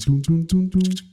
トゥントゥントゥンゥン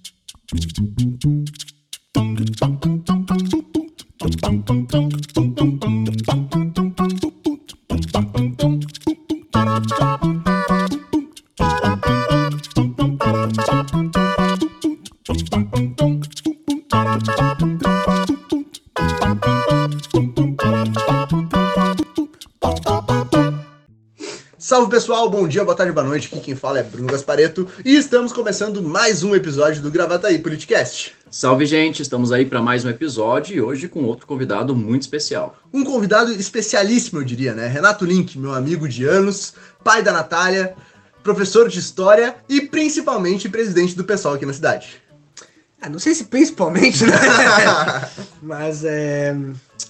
pessoal, bom dia, boa tarde, boa noite. Aqui quem fala é Bruno Gaspareto e estamos começando mais um episódio do Gravataí Politicast. Salve gente, estamos aí para mais um episódio e hoje com outro convidado muito especial. Um convidado especialíssimo, eu diria, né? Renato Link, meu amigo de anos, pai da Natália, professor de história e principalmente presidente do pessoal aqui na cidade. Ah, não sei se principalmente, né? Mas é,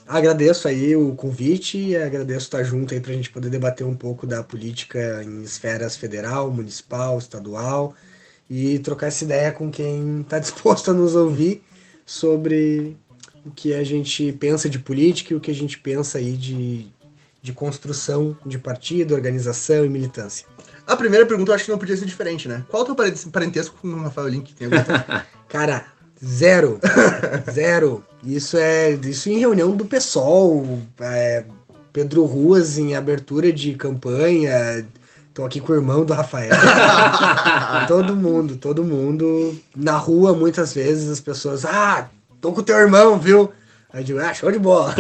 agradeço aí o convite e agradeço estar junto aí pra gente poder debater um pouco da política em esferas federal, municipal, estadual e trocar essa ideia com quem está disposto a nos ouvir sobre o que a gente pensa de política e o que a gente pensa aí de, de construção de partido, organização e militância. A primeira pergunta eu acho que não podia ser diferente, né? Qual é o teu parentesco com o Rafael Link? Tem algum? Cara, zero. zero. Isso é isso em reunião do PSOL, é, Pedro Ruas em abertura de campanha. Tô aqui com o irmão do Rafael. todo mundo, todo mundo. Na rua, muitas vezes, as pessoas, ah, tô com o teu irmão, viu? Aí eu digo, ah, show de bola.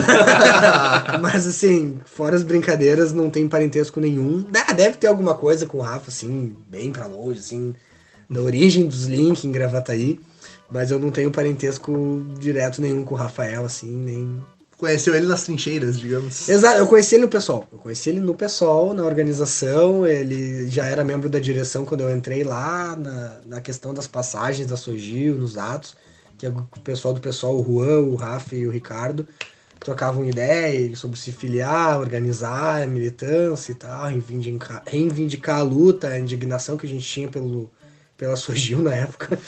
Mas assim, fora as brincadeiras, não tem parentesco nenhum. Ah, deve ter alguma coisa com o Rafa, assim, bem pra longe, assim, da origem dos Link em Gravataí. Mas eu não tenho parentesco direto nenhum com o Rafael, assim, nem. Conheceu ele nas trincheiras, digamos. Exato, eu conheci ele no pessoal. Eu conheci ele no pessoal, na organização. Ele já era membro da direção quando eu entrei lá, na, na questão das passagens da Sogil, nos atos. Que é o pessoal do pessoal, o Juan, o Rafa e o Ricardo, trocavam ideia sobre se filiar, organizar a militância e tal, reivindicar, reivindicar a luta, a indignação que a gente tinha pelo, pela Surgiu na época.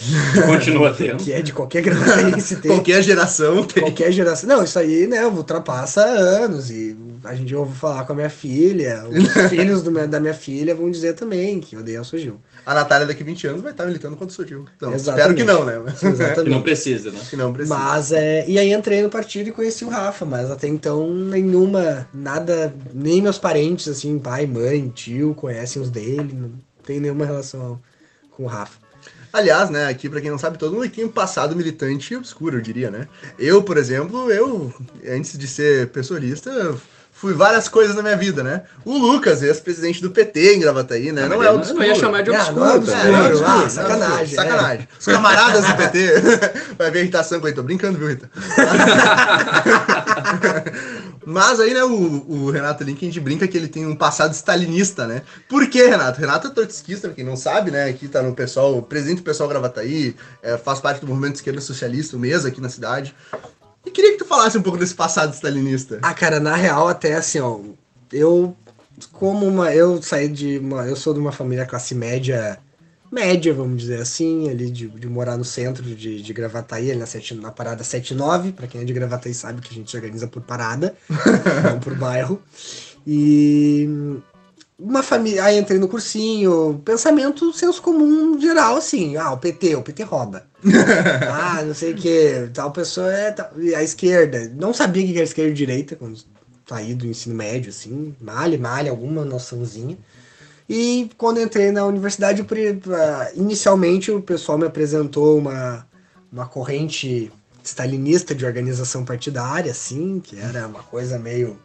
Continua tendo. que é de qualquer gravaense tem. Qualquer geração tem. Qualquer geração. Não, isso aí, né, ultrapassa anos. E a gente ouve falar com a minha filha. Os filhos do meu, da minha filha vão dizer também que odeiam a Surgiu. A Natália daqui a 20 anos vai estar militando contra o Surgiu. Então, Exatamente. espero que não, né? Exatamente. Que não precisa, né? que não precisa. Mas é. E aí entrei no partido e conheci o Rafa, mas até então nenhuma, nada, nem meus parentes, assim, pai, mãe, tio, conhecem os dele, não tem nenhuma relação com o Rafa. Aliás, né, aqui pra quem não sabe, todo mundo tem um passado militante obscuro, eu diria, né? Eu, por exemplo, eu, antes de ser pessoalista, fui várias coisas na minha vida, né? O Lucas, ex-presidente do PT em Gravataí, né? Ah, Não é eu não obscuro. ia chamar de Ah, obscuro. é obscuro. É, é Ah, é sacanagem, obscuro. Sacanagem. Os camaradas do PT. Vai ver a irritação com ele. Tô brincando, viu, Rita? Mas aí, né, o, o Renato Link, a gente brinca que ele tem um passado stalinista, né? Por quê, Renato? Renato é trotskista, pra quem não sabe, né? Aqui tá no pessoal, presidente do pessoal Gravataí, é, faz parte do movimento esquerda socialista, o MESA aqui na cidade. E queria que tu falasse um pouco desse passado stalinista. Ah, cara, na real, até assim, ó, eu, como uma, eu saí de uma, eu sou de uma família classe média, média, vamos dizer assim, ali de, de morar no centro de, de Gravataí, ali na, sete, na parada 79, pra quem é de Gravataí sabe que a gente se organiza por parada, não por bairro, e uma família, aí entrei no cursinho, pensamento senso comum geral, assim, ah, o PT, o PT rouba. ah, não sei o que, tal pessoa é tal, a esquerda. Não sabia o que era esquerda e direita quando saí do ensino médio, assim, malha, malha, alguma noçãozinha. E quando entrei na universidade, ah, inicialmente o pessoal me apresentou uma, uma corrente stalinista de organização partidária, assim, que era uma coisa meio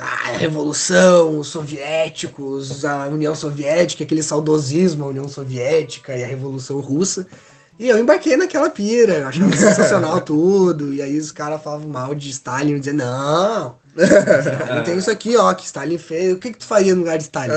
ah, a revolução, os soviéticos, a União Soviética, aquele saudosismo, a União Soviética e a Revolução Russa. E eu embarquei naquela pira, eu achava sensacional tudo. E aí os caras falavam mal de Stalin, dizendo, não, Stalin tem isso aqui, ó, que Stalin fez. O que, que tu faria no lugar de Stalin?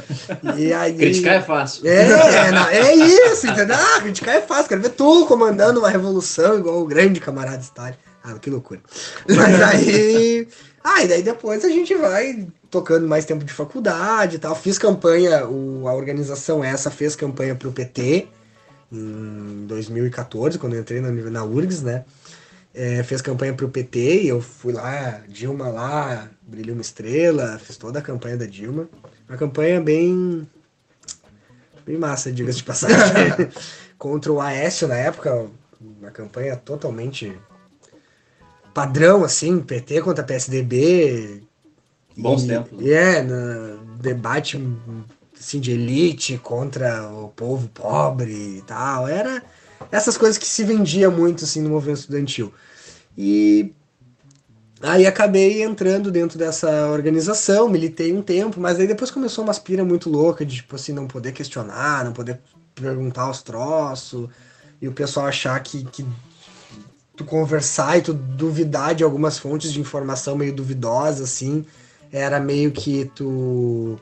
e aí... Criticar é fácil. É, é, não, é isso, entendeu? Ah, criticar é fácil, quero ver tu comandando uma revolução igual o grande camarada Stalin. Ah, que loucura. Mas aí. Ah, e daí depois a gente vai tocando mais tempo de faculdade e tal. Fiz campanha, o, a organização essa fez campanha pro PT em 2014, quando eu entrei na, na URGS, né? É, fez campanha pro PT e eu fui lá, Dilma lá, brilhou uma estrela, fiz toda a campanha da Dilma. Uma campanha bem bem massa, diga-se de passagem. Contra o Aécio na época, uma campanha totalmente padrão, assim, PT contra PSDB. Bons e, tempos. E é, no debate assim, de elite contra o povo pobre e tal. Era essas coisas que se vendia muito assim no movimento estudantil. E aí acabei entrando dentro dessa organização, militei um tempo, mas aí depois começou uma aspira muito louca de tipo assim, não poder questionar, não poder perguntar os troços, e o pessoal achar que, que tu conversar e tu duvidar de algumas fontes de informação meio duvidosas, assim, era meio que tu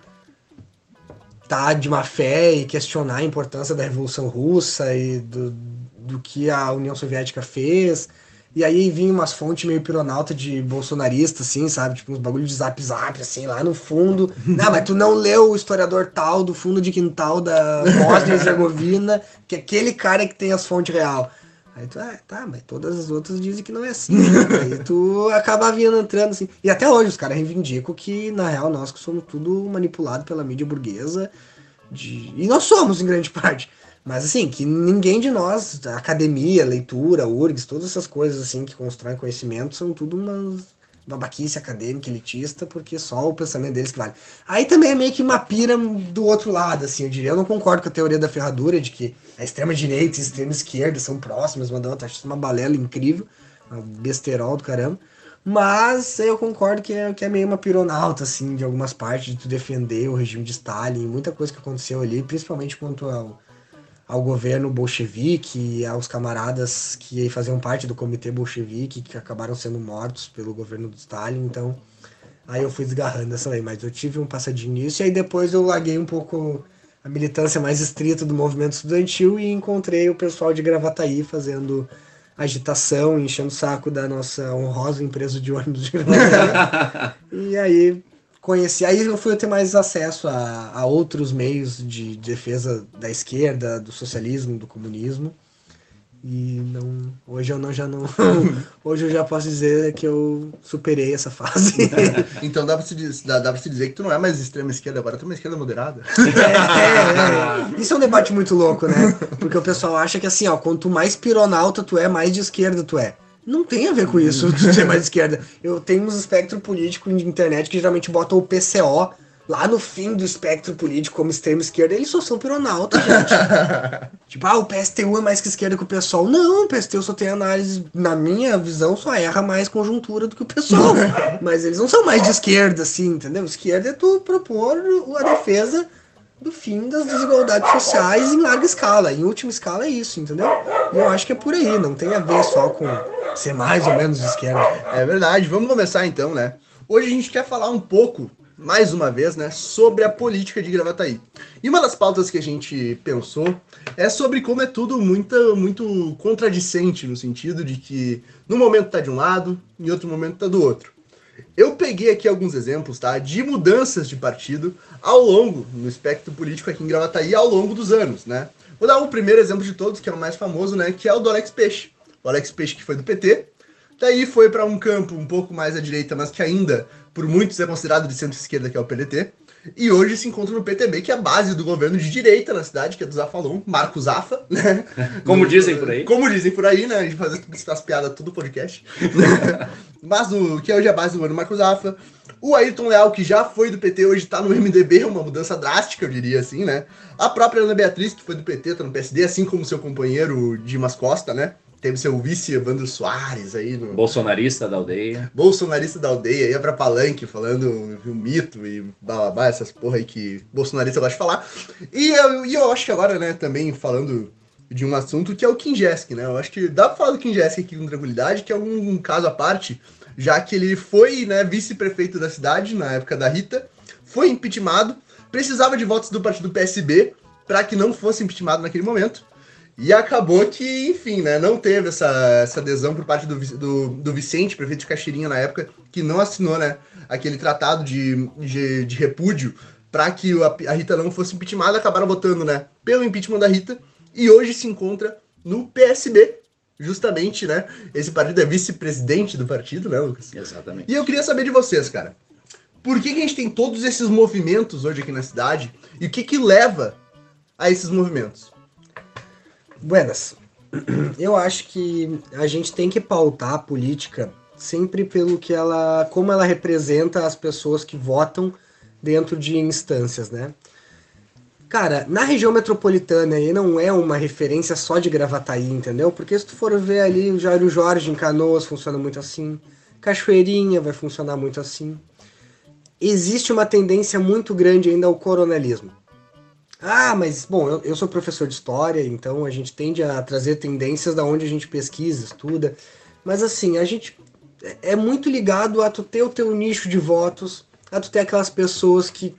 tá de má fé e questionar a importância da Revolução Russa e do, do que a União Soviética fez. E aí vinha umas fontes meio pironauta de bolsonarista, assim, sabe? Tipo uns bagulho de zap zap, assim, lá no fundo. não, mas tu não leu o historiador tal do fundo de quintal da Bósnia e Herzegovina, que é aquele cara que tem as fontes real. Aí tu, ah, tá, mas todas as outras dizem que não é assim. Né? Aí tu acaba vindo entrando assim. E até hoje os caras reivindicam que, na real, nós que somos tudo manipulado pela mídia burguesa. De... E nós somos, em grande parte. Mas assim, que ninguém de nós, academia, leitura, URGS, todas essas coisas assim que constroem conhecimento, são tudo umas babaquice acadêmica, elitista, porque só o pensamento deles que vale. Aí também é meio que uma pira do outro lado, assim, eu diria. Eu não concordo com a teoria da ferradura de que a extrema-direita e a extrema-esquerda são próximas, da outra. Acho uma balela incrível, uma besterol do caramba. Mas eu concordo que é, que é meio uma pironauta, assim, de algumas partes, de tu defender o regime de Stalin, muita coisa que aconteceu ali, principalmente quanto ao ao governo bolchevique e aos camaradas que faziam parte do comitê bolchevique que acabaram sendo mortos pelo governo do Stalin. Então, aí eu fui desgarrando essa lei, mas eu tive um passadinho nisso e aí depois eu larguei um pouco a militância mais estrita do movimento estudantil e encontrei o pessoal de Gravataí fazendo agitação, enchendo o saco da nossa honrosa empresa de ônibus de Gravataí. e aí conheci. Aí eu fui ter mais acesso a, a outros meios de defesa da esquerda, do socialismo, do comunismo. E não, hoje eu não já não, hoje eu já posso dizer que eu superei essa fase. então dá pra, se, dá, dá se dizer que tu não é mais extrema esquerda agora, tu é uma esquerda moderada. É, é, é. Isso é um debate muito louco, né? Porque o pessoal acha que assim, ó, quanto mais pironauta tu é, mais de esquerda tu é. Não tem a ver com isso, de ser mais esquerda. Eu tenho uns espectro político de internet que geralmente botam o PCO lá no fim do espectro político como extrema esquerda, eles só são pironautas, gente. tipo, ah, o PSTU é mais que esquerda que o PSOL. Não, o PSTU só tem análise, na minha visão, só erra mais conjuntura do que o PSOL. Mas eles não são mais de esquerda, assim, entendeu? Esquerda é tu propor a defesa do fim das desigualdades sociais em larga escala. Em última escala é isso, entendeu? E eu acho que é por aí, não tem a ver só com ser mais ou menos de esquerda. É verdade, vamos começar então, né? Hoje a gente quer falar um pouco, mais uma vez, né, sobre a política de Gravataí. E uma das pautas que a gente pensou é sobre como é tudo muito, muito contradicente, no sentido de que no momento tá de um lado, em outro momento tá do outro. Eu peguei aqui alguns exemplos, tá? De mudanças de partido ao longo, no espectro político aqui em Gravataí, ao longo dos anos, né? Vou dar o primeiro exemplo de todos, que é o mais famoso, né? Que é o do Alex Peixe. O Alex Peixe que foi do PT, daí foi para um campo um pouco mais à direita, mas que ainda, por muitos, é considerado de centro-esquerda, que é o PDT. E hoje se encontra no PTB, que é a base do governo de direita na cidade, que é do Zafalon, Marcos Zafa, né? Como dizem por aí. Como dizem por aí, né? A gente faz as piadas tudo podcast. Mas o que é hoje a base do governo Marcos Zafa. O Ayrton Leal, que já foi do PT, hoje tá no MDB, uma mudança drástica, eu diria assim, né? A própria Ana Beatriz, que foi do PT, tá no PSD, assim como seu companheiro Dimas Costa, né? Teve seu vice Evandro Soares aí. No... Bolsonarista da aldeia. Bolsonarista da aldeia, ia pra Palanque falando o mito e bababá, essas porra aí que bolsonarista gosta de falar. E eu, e eu acho que agora, né, também falando de um assunto que é o Kim Jesk, né? Eu acho que dá pra falar do Kim Jesk aqui com tranquilidade, que é um, um caso à parte, já que ele foi, né, vice-prefeito da cidade na época da Rita, foi impeachmentado, precisava de votos do partido PSB para que não fosse impeachmentado naquele momento. E acabou que, enfim, né, não teve essa, essa adesão por parte do, do, do Vicente, prefeito de Caxirinha na época, que não assinou, né, aquele tratado de, de, de repúdio para que a, a, Rita não fosse impeachmentada, acabaram votando, né, pelo impeachment da Rita, e hoje se encontra no PSB, justamente, né, esse partido é vice-presidente do partido, né, Lucas? Exatamente. E eu queria saber de vocês, cara, por que, que a gente tem todos esses movimentos hoje aqui na cidade, e o que que leva a esses movimentos? Buenas. Eu acho que a gente tem que pautar a política sempre pelo que ela, como ela representa as pessoas que votam dentro de instâncias, né? Cara, na região metropolitana aí não é uma referência só de Gravataí, entendeu? Porque se tu for ver ali o Jairo Jorge em Canoas funciona muito assim, Cachoeirinha vai funcionar muito assim. Existe uma tendência muito grande ainda ao coronelismo. Ah, mas, bom, eu, eu sou professor de história, então a gente tende a trazer tendências da onde a gente pesquisa, estuda. Mas assim, a gente é muito ligado a tu ter o teu nicho de votos, a tu ter aquelas pessoas que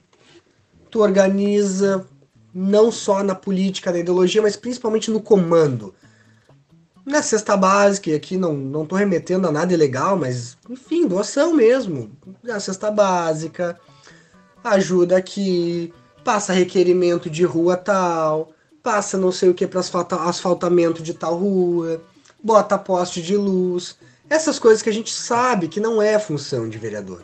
tu organiza não só na política, na ideologia, mas principalmente no comando. Na cesta básica, e aqui não, não tô remetendo a nada ilegal, mas enfim, doação mesmo. Na cesta básica, ajuda aqui, passa requerimento de rua tal, passa não sei o que para asfaltamento de tal rua, bota poste de luz, essas coisas que a gente sabe que não é função de vereador.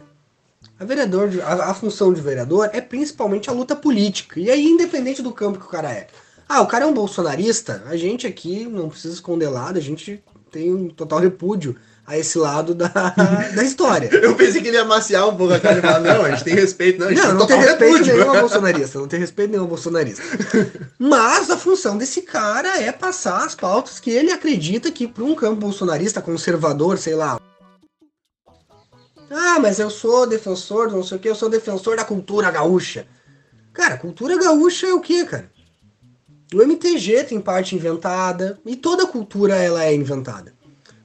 A, vereador, a, a função de vereador é principalmente a luta política, e aí independente do campo que o cara é. Ah, o cara é um bolsonarista, a gente aqui não precisa esconder lado, a gente tem um total repúdio a esse lado da, da história. Eu pensei que ele ia amaciar um pouco a cara e falar, não, a gente tem respeito. Não, não, não tem respeito repúdio. nenhum a bolsonarista, não tem respeito nenhum a bolsonarista. Mas a função desse cara é passar as pautas que ele acredita que para um campo bolsonarista, conservador, sei lá. Ah, mas eu sou defensor, não sei o que, eu sou defensor da cultura gaúcha. Cara, cultura gaúcha é o que, cara? O MTG tem parte inventada e toda cultura ela é inventada.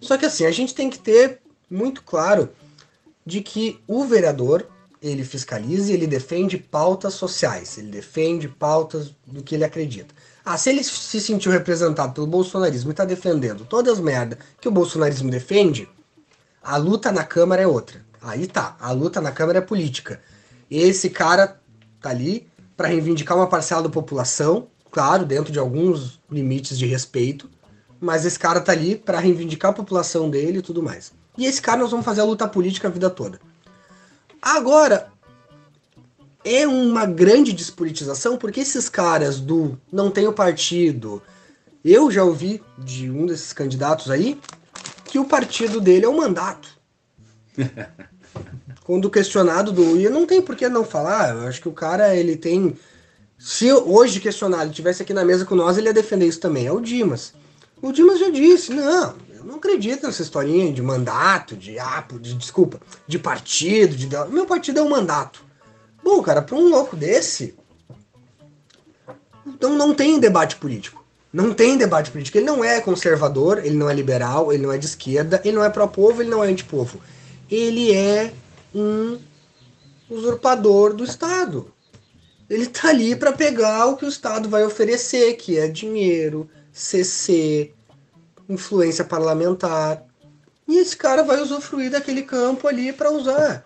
Só que assim, a gente tem que ter muito claro de que o vereador, ele fiscaliza e ele defende pautas sociais, ele defende pautas do que ele acredita. Ah, se ele se sentiu representado pelo bolsonarismo e está defendendo todas as merdas que o bolsonarismo defende, a luta na Câmara é outra. Aí tá, a luta na Câmara é política. Esse cara tá ali para reivindicar uma parcela da população, claro, dentro de alguns limites de respeito, mas esse cara tá ali para reivindicar a população dele e tudo mais. E esse cara nós vamos fazer a luta política a vida toda. Agora, é uma grande despolitização porque esses caras do não tem o partido. Eu já ouvi de um desses candidatos aí que o partido dele é o mandato. Quando questionado do. E não tem por que não falar. Eu acho que o cara ele tem. Se hoje questionado ele tivesse aqui na mesa com nós, ele ia defender isso também. É o Dimas. O Dimas já disse, não, eu não acredito nessa historinha de mandato, de, ah, de desculpa, de partido, de meu partido é um mandato. Bom, cara, para um louco desse, então não tem debate político. Não tem debate político. Ele não é conservador, ele não é liberal, ele não é de esquerda, ele não é pró-povo, ele não é anti-povo. Ele é um usurpador do Estado. Ele tá ali para pegar o que o Estado vai oferecer, que é dinheiro, CC, influência parlamentar. E esse cara vai usufruir daquele campo ali para usar.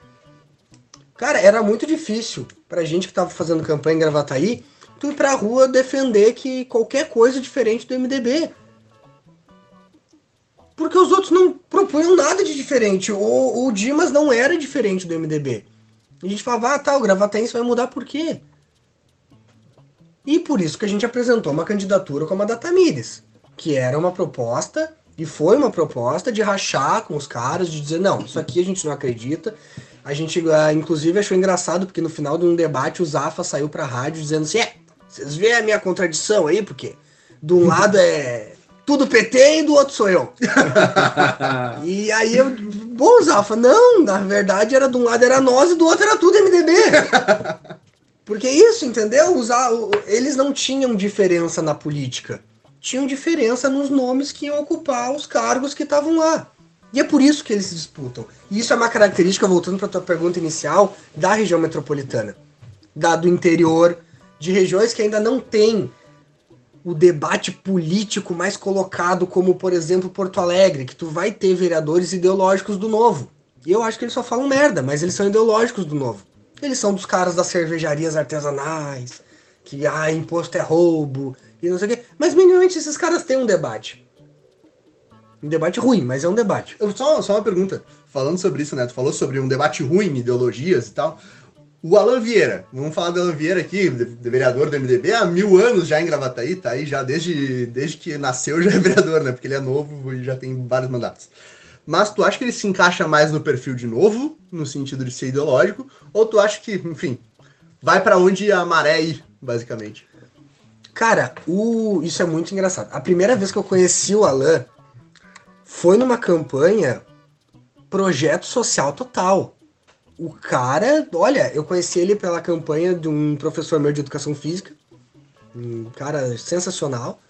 Cara, era muito difícil pra gente que tava fazendo campanha em Gravataí, tu ir pra rua defender que qualquer coisa diferente do MDB. Porque os outros não propunham nada de diferente. O, o Dimas não era diferente do MDB. A gente falava, ah, tá, o Gravataí vai mudar por quê? E por isso que a gente apresentou uma candidatura como a da Tamires, que era uma proposta, e foi uma proposta de rachar com os caras, de dizer, não, isso aqui a gente não acredita. A gente, uh, inclusive, achou engraçado, porque no final de um debate o Zafa saiu pra rádio dizendo assim, é, vocês veem a minha contradição aí, porque de um lado é tudo PT e do outro sou eu. e aí eu, bom, Zafa, não, na verdade era de um lado era nós e do outro era tudo MDB. Porque isso, entendeu? Eles não tinham diferença na política. Tinham diferença nos nomes que iam ocupar os cargos que estavam lá. E é por isso que eles se disputam. E isso é uma característica, voltando para a tua pergunta inicial, da região metropolitana. Da do interior, de regiões que ainda não têm o debate político mais colocado, como, por exemplo, Porto Alegre, que tu vai ter vereadores ideológicos do novo. E eu acho que eles só falam merda, mas eles são ideológicos do novo. Eles são dos caras das cervejarias artesanais, que ah, imposto é roubo, e não sei o quê. Mas minimamente esses caras têm um debate. Um debate ruim, mas é um debate. Eu, só, só uma pergunta. Falando sobre isso, né? Tu falou sobre um debate ruim, ideologias e tal. O Alan Vieira, vamos falar do Alan Vieira aqui, vereador do MDB, há mil anos já em Gravataí, tá aí já desde, desde que nasceu já é vereador, né? Porque ele é novo e já tem vários mandatos. Mas tu acha que ele se encaixa mais no perfil de novo, no sentido de ser ideológico, ou tu acha que, enfim, vai para onde a maré ir, basicamente? Cara, o... isso é muito engraçado. A primeira vez que eu conheci o Alan foi numa campanha projeto social total. O cara, olha, eu conheci ele pela campanha de um professor meu de educação física, um cara sensacional.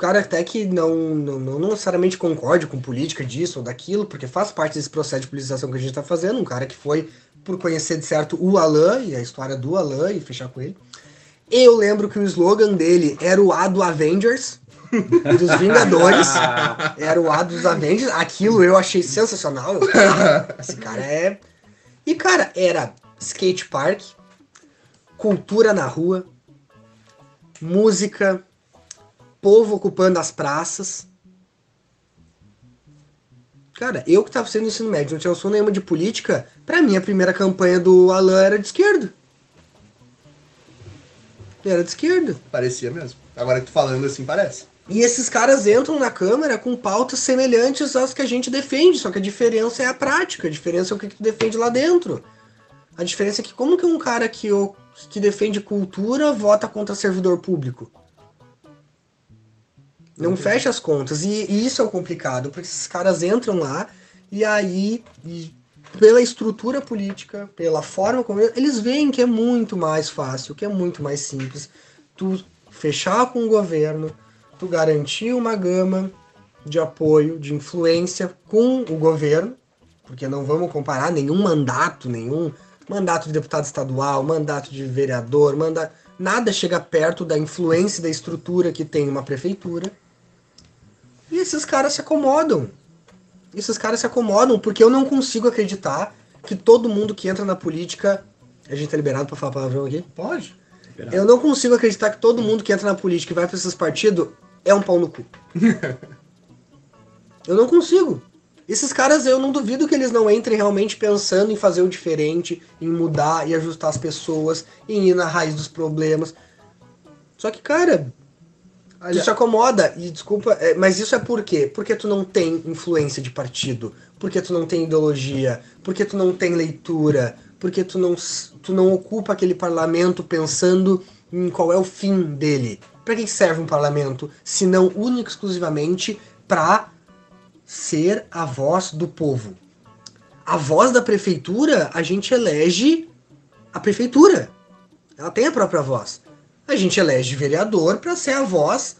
Cara até que não, não, não necessariamente concorde com política disso ou daquilo, porque faz parte desse processo de politização que a gente tá fazendo. Um cara que foi, por conhecer de certo o Alan e a história do Alan e fechar com ele. Eu lembro que o slogan dele era o A do Avengers, dos Vingadores. Era o A dos Avengers. Aquilo eu achei sensacional. Esse cara é. E, cara, era skate park, cultura na rua, música, povo ocupando as praças. Cara, eu que tava sendo ensino médio, não tinha noção nenhuma de política, pra mim a primeira campanha do Alan era de esquerda. Era de esquerda. Parecia mesmo. Agora que tu falando assim, parece. E esses caras entram na Câmara com pautas semelhantes às que a gente defende, só que a diferença é a prática, a diferença é o que tu defende lá dentro. A diferença é que como que um cara que, que defende cultura vota contra servidor público? Não fecha as contas. E, e, isso é o complicado, porque esses caras entram lá e aí, e pela estrutura política, pela forma como eles veem que é muito mais fácil, que é muito mais simples tu fechar com o governo, tu garantir uma gama de apoio, de influência com o governo, porque não vamos comparar nenhum mandato, nenhum mandato de deputado estadual, mandato de vereador, nada chega perto da influência da estrutura que tem uma prefeitura. E esses caras se acomodam esses caras se acomodam, porque eu não consigo acreditar que todo mundo que entra na política. A gente tá liberado pra falar palavrão aqui? Pode. Liberado. Eu não consigo acreditar que todo mundo que entra na política e vai pra esses partidos é um pau no cu. eu não consigo. Esses caras, eu não duvido que eles não entrem realmente pensando em fazer o diferente, em mudar e ajustar as pessoas, em ir na raiz dos problemas. Só que, cara, Tu se acomoda, e desculpa, é, mas isso é por quê? Porque tu não tem influência de partido, porque tu não tem ideologia, porque tu não tem leitura, porque tu não, tu não ocupa aquele parlamento pensando em qual é o fim dele. Para que serve um parlamento, se não único exclusivamente para ser a voz do povo? A voz da prefeitura, a gente elege a prefeitura. Ela tem a própria voz a gente elege vereador para ser a voz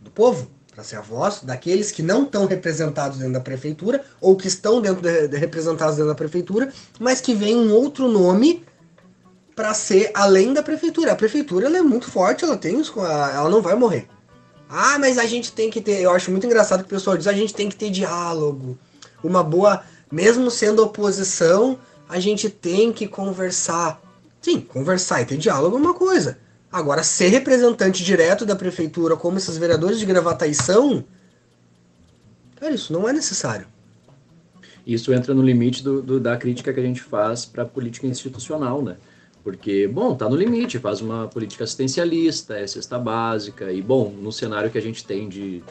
do povo, para ser a voz daqueles que não estão representados dentro da prefeitura ou que estão dentro de, de representados dentro da prefeitura, mas que vem um outro nome para ser além da prefeitura. A prefeitura ela é muito forte, ela tem ela não vai morrer. Ah, mas a gente tem que ter, eu acho muito engraçado que o pessoal diz, a gente tem que ter diálogo. Uma boa, mesmo sendo oposição, a gente tem que conversar. Sim, conversar e ter diálogo é uma coisa. Agora, ser representante direto da prefeitura, como esses vereadores de Gravataí são, cara, isso não é necessário. Isso entra no limite do, do da crítica que a gente faz para a política institucional, né? Porque, bom, tá no limite, faz uma política assistencialista, é cesta básica, e, bom, no cenário que a gente tem de,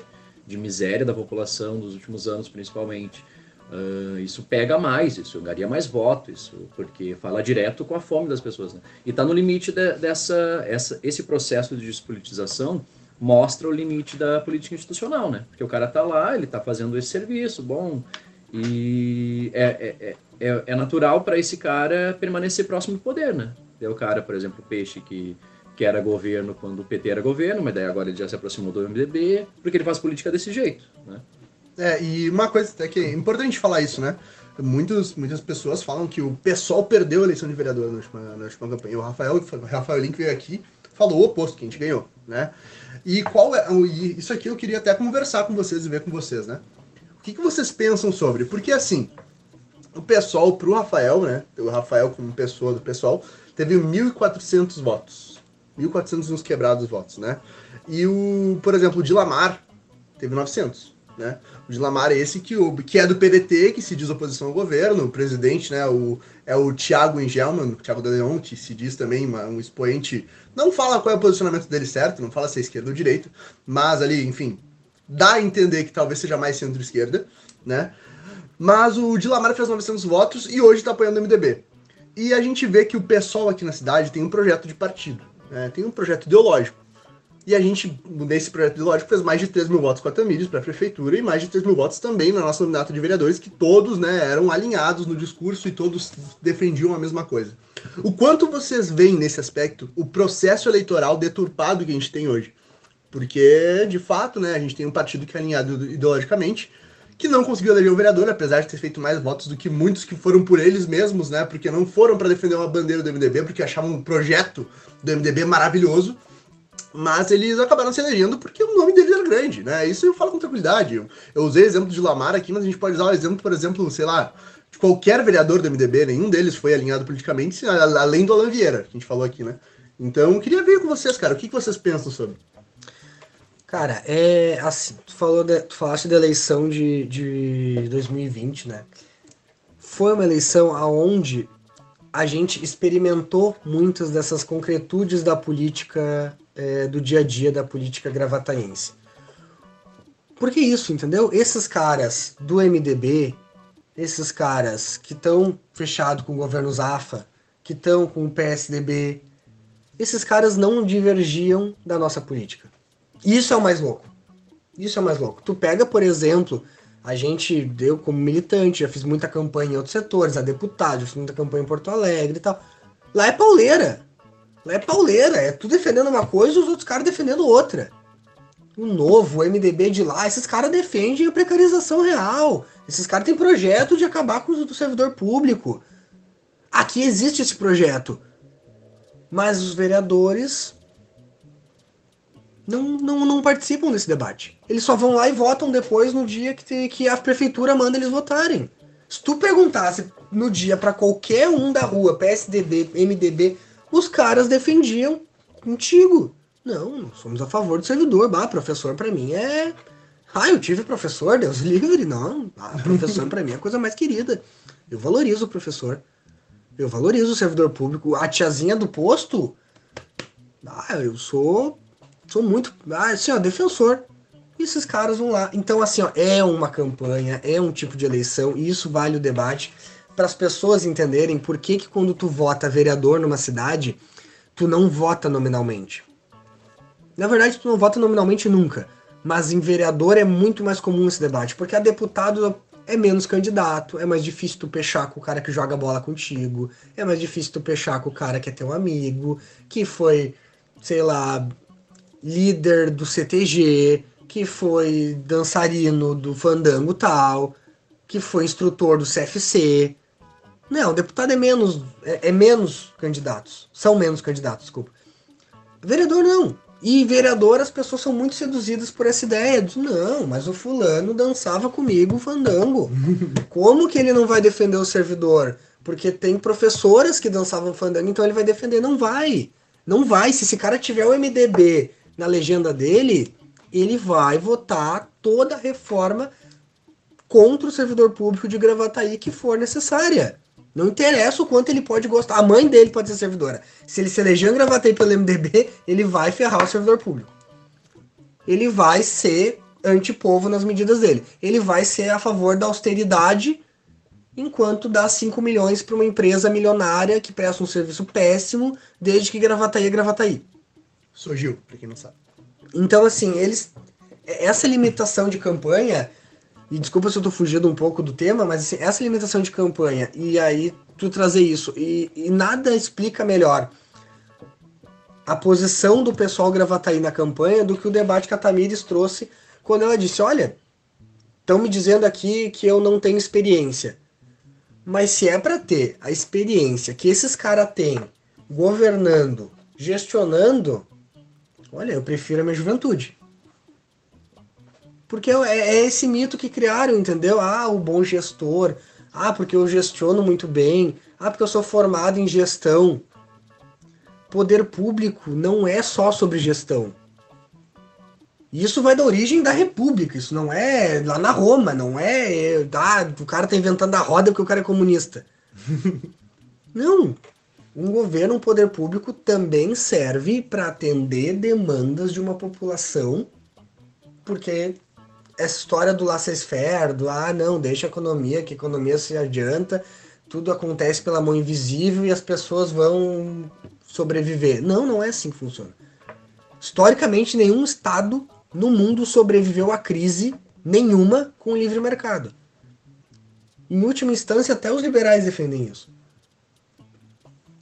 de miséria da população dos últimos anos, principalmente, Uh, isso pega mais, isso ganharia mais voto, isso porque fala direto com a fome das pessoas. Né? E está no limite de, dessa, essa, esse processo de despolitização mostra o limite da política institucional, né? Porque o cara está lá, ele está fazendo esse serviço, bom, e é, é, é, é natural para esse cara permanecer próximo do poder, né? O cara, por exemplo, o Peixe, que, que era governo quando o PT era governo, mas daí agora ele já se aproximou do MDB, porque ele faz política desse jeito, né? É, e uma coisa até que é importante falar isso, né? Muitos, muitas pessoas falam que o pessoal perdeu a eleição de vereador na última, na última campanha. O Rafael, o Rafael Link veio aqui falou o oposto, que a gente ganhou, né? E qual é. E isso aqui eu queria até conversar com vocês e ver com vocês, né? O que, que vocês pensam sobre? Porque assim, o pessoal pro Rafael, né? O Rafael, como pessoa do pessoal, teve 1.400 votos. 1.400 uns quebrados votos, né? E o, por exemplo, o Dilamar teve 900. Né? O Dilamar é esse que, o, que é do PDT, que se diz oposição ao governo, o presidente né, o, é o Tiago Engelman, Tiago de Leon, que se diz também uma, um expoente, não fala qual é o posicionamento dele certo, não fala se é esquerda ou direita, mas ali, enfim, dá a entender que talvez seja mais centro-esquerda, né? Mas o Dilamar fez 900 votos e hoje está apoiando o MDB. E a gente vê que o pessoal aqui na cidade tem um projeto de partido, né? tem um projeto ideológico. E a gente, nesse projeto ideológico, fez mais de 3 mil votos com a Tamires para a prefeitura e mais de 3 mil votos também na nossa nominato de vereadores, que todos né, eram alinhados no discurso e todos defendiam a mesma coisa. O quanto vocês veem nesse aspecto o processo eleitoral deturpado que a gente tem hoje? Porque, de fato, né, a gente tem um partido que é alinhado ideologicamente, que não conseguiu eleger o vereador, apesar de ter feito mais votos do que muitos que foram por eles mesmos, né? Porque não foram para defender uma bandeira do MDB, porque achavam um projeto do MDB maravilhoso. Mas eles acabaram se elegendo porque o nome deles era grande, né? Isso eu falo com tranquilidade. Eu, eu usei exemplo de Lamar aqui, mas a gente pode usar o exemplo, por exemplo, sei lá, de qualquer vereador do MDB, nenhum deles foi alinhado politicamente, além do Alan Vieira, que a gente falou aqui, né? Então, eu queria ver com vocês, cara, o que, que vocês pensam sobre? Cara, é assim, tu, falou de, tu falaste da eleição de, de 2020, né? Foi uma eleição aonde a gente experimentou muitas dessas concretudes da política, é, do dia a dia da política gravataense. Por que isso, entendeu? Esses caras do MDB, esses caras que estão fechados com o governo Zafa, que estão com o PSDB, esses caras não divergiam da nossa política. Isso é o mais louco. Isso é o mais louco. Tu pega, por exemplo, a gente deu como militante, já fiz muita campanha em outros setores, a deputado, já fiz muita campanha em Porto Alegre e tal. Lá é pauleira. É pauleira. É tu defendendo uma coisa e os outros caras defendendo outra. O novo, o MDB de lá, esses caras defendem a precarização real. Esses caras têm projeto de acabar com o servidor público. Aqui existe esse projeto. Mas os vereadores não, não, não participam desse debate. Eles só vão lá e votam depois no dia que, te, que a prefeitura manda eles votarem. Se tu perguntasse no dia para qualquer um da rua, PSDB, MDB, os caras defendiam contigo. Não, somos a favor do servidor. Bah, professor para mim é. Ah, eu tive professor, Deus livre. Não, ah, professor para mim é a coisa mais querida. Eu valorizo o professor. Eu valorizo o servidor público. A tiazinha do posto. Ah, eu sou Sou muito. Ah, assim, ó, defensor. E esses caras vão lá. Então, assim, ó, é uma campanha, é um tipo de eleição, e isso vale o debate para as pessoas entenderem por que, que quando tu vota vereador numa cidade, tu não vota nominalmente. Na verdade, tu não vota nominalmente nunca. Mas em vereador é muito mais comum esse debate, porque a deputado é menos candidato, é mais difícil tu pechar com o cara que joga bola contigo, é mais difícil tu pechar com o cara que é teu amigo, que foi, sei lá, líder do CTG, que foi dançarino do fandango tal, que foi instrutor do CFC. Não, deputado é menos, é, é menos candidatos. São menos candidatos, desculpa. Vereador não. E vereador, as pessoas são muito seduzidas por essa ideia. De, não, mas o fulano dançava comigo o fandango. Como que ele não vai defender o servidor? Porque tem professoras que dançavam fandango, então ele vai defender. Não vai. Não vai. Se esse cara tiver o MDB na legenda dele, ele vai votar toda a reforma contra o servidor público de Gravataí que for necessária. Não interessa o quanto ele pode gostar. A mãe dele pode ser servidora. Se ele se eleger em Gravataí pelo MDB, ele vai ferrar o servidor público. Ele vai ser antipovo nas medidas dele. Ele vai ser a favor da austeridade enquanto dá 5 milhões para uma empresa milionária que presta um serviço péssimo desde que Gravataí é Gravataí. Sou Gil, pra quem não sabe. Então, assim, eles. Essa limitação de campanha, e desculpa se eu tô fugindo um pouco do tema, mas assim, essa limitação de campanha, e aí tu trazer isso, e, e nada explica melhor a posição do pessoal Gravataí na campanha do que o debate que a Tamires trouxe quando ela disse: Olha, estão me dizendo aqui que eu não tenho experiência. Mas se é para ter a experiência que esses caras têm governando, gestionando, Olha, eu prefiro a minha juventude. Porque é, é esse mito que criaram, entendeu? Ah, o bom gestor. Ah, porque eu gestiono muito bem. Ah, porque eu sou formado em gestão. Poder público não é só sobre gestão. Isso vai da origem da República, isso não é lá na Roma, não é. Ah, o cara tá inventando a roda porque o cara é comunista. não. Um governo, um poder público também serve para atender demandas de uma população, porque essa história do laissez-faire, do ah, não, deixa a economia, que a economia se adianta, tudo acontece pela mão invisível e as pessoas vão sobreviver. Não, não é assim que funciona. Historicamente, nenhum Estado no mundo sobreviveu a crise nenhuma com o livre mercado. Em última instância, até os liberais defendem isso.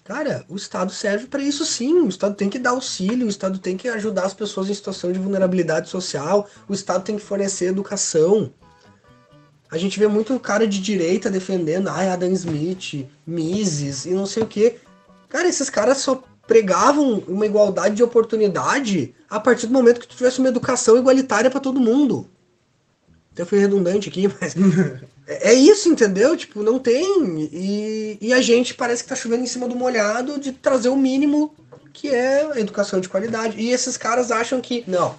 Cara, o Estado serve para isso sim. O Estado tem que dar auxílio, o Estado tem que ajudar as pessoas em situação de vulnerabilidade social, o Estado tem que fornecer educação. A gente vê muito cara de direita defendendo, ai, Adam Smith, Mises e não sei o que. Cara, esses caras só pregavam uma igualdade de oportunidade a partir do momento que tu tivesse uma educação igualitária para todo mundo. Até fui redundante aqui, mas é, é isso, entendeu? Tipo, não tem. E, e a gente parece que tá chovendo em cima do molhado de trazer o mínimo que é a educação de qualidade. E esses caras acham que, não,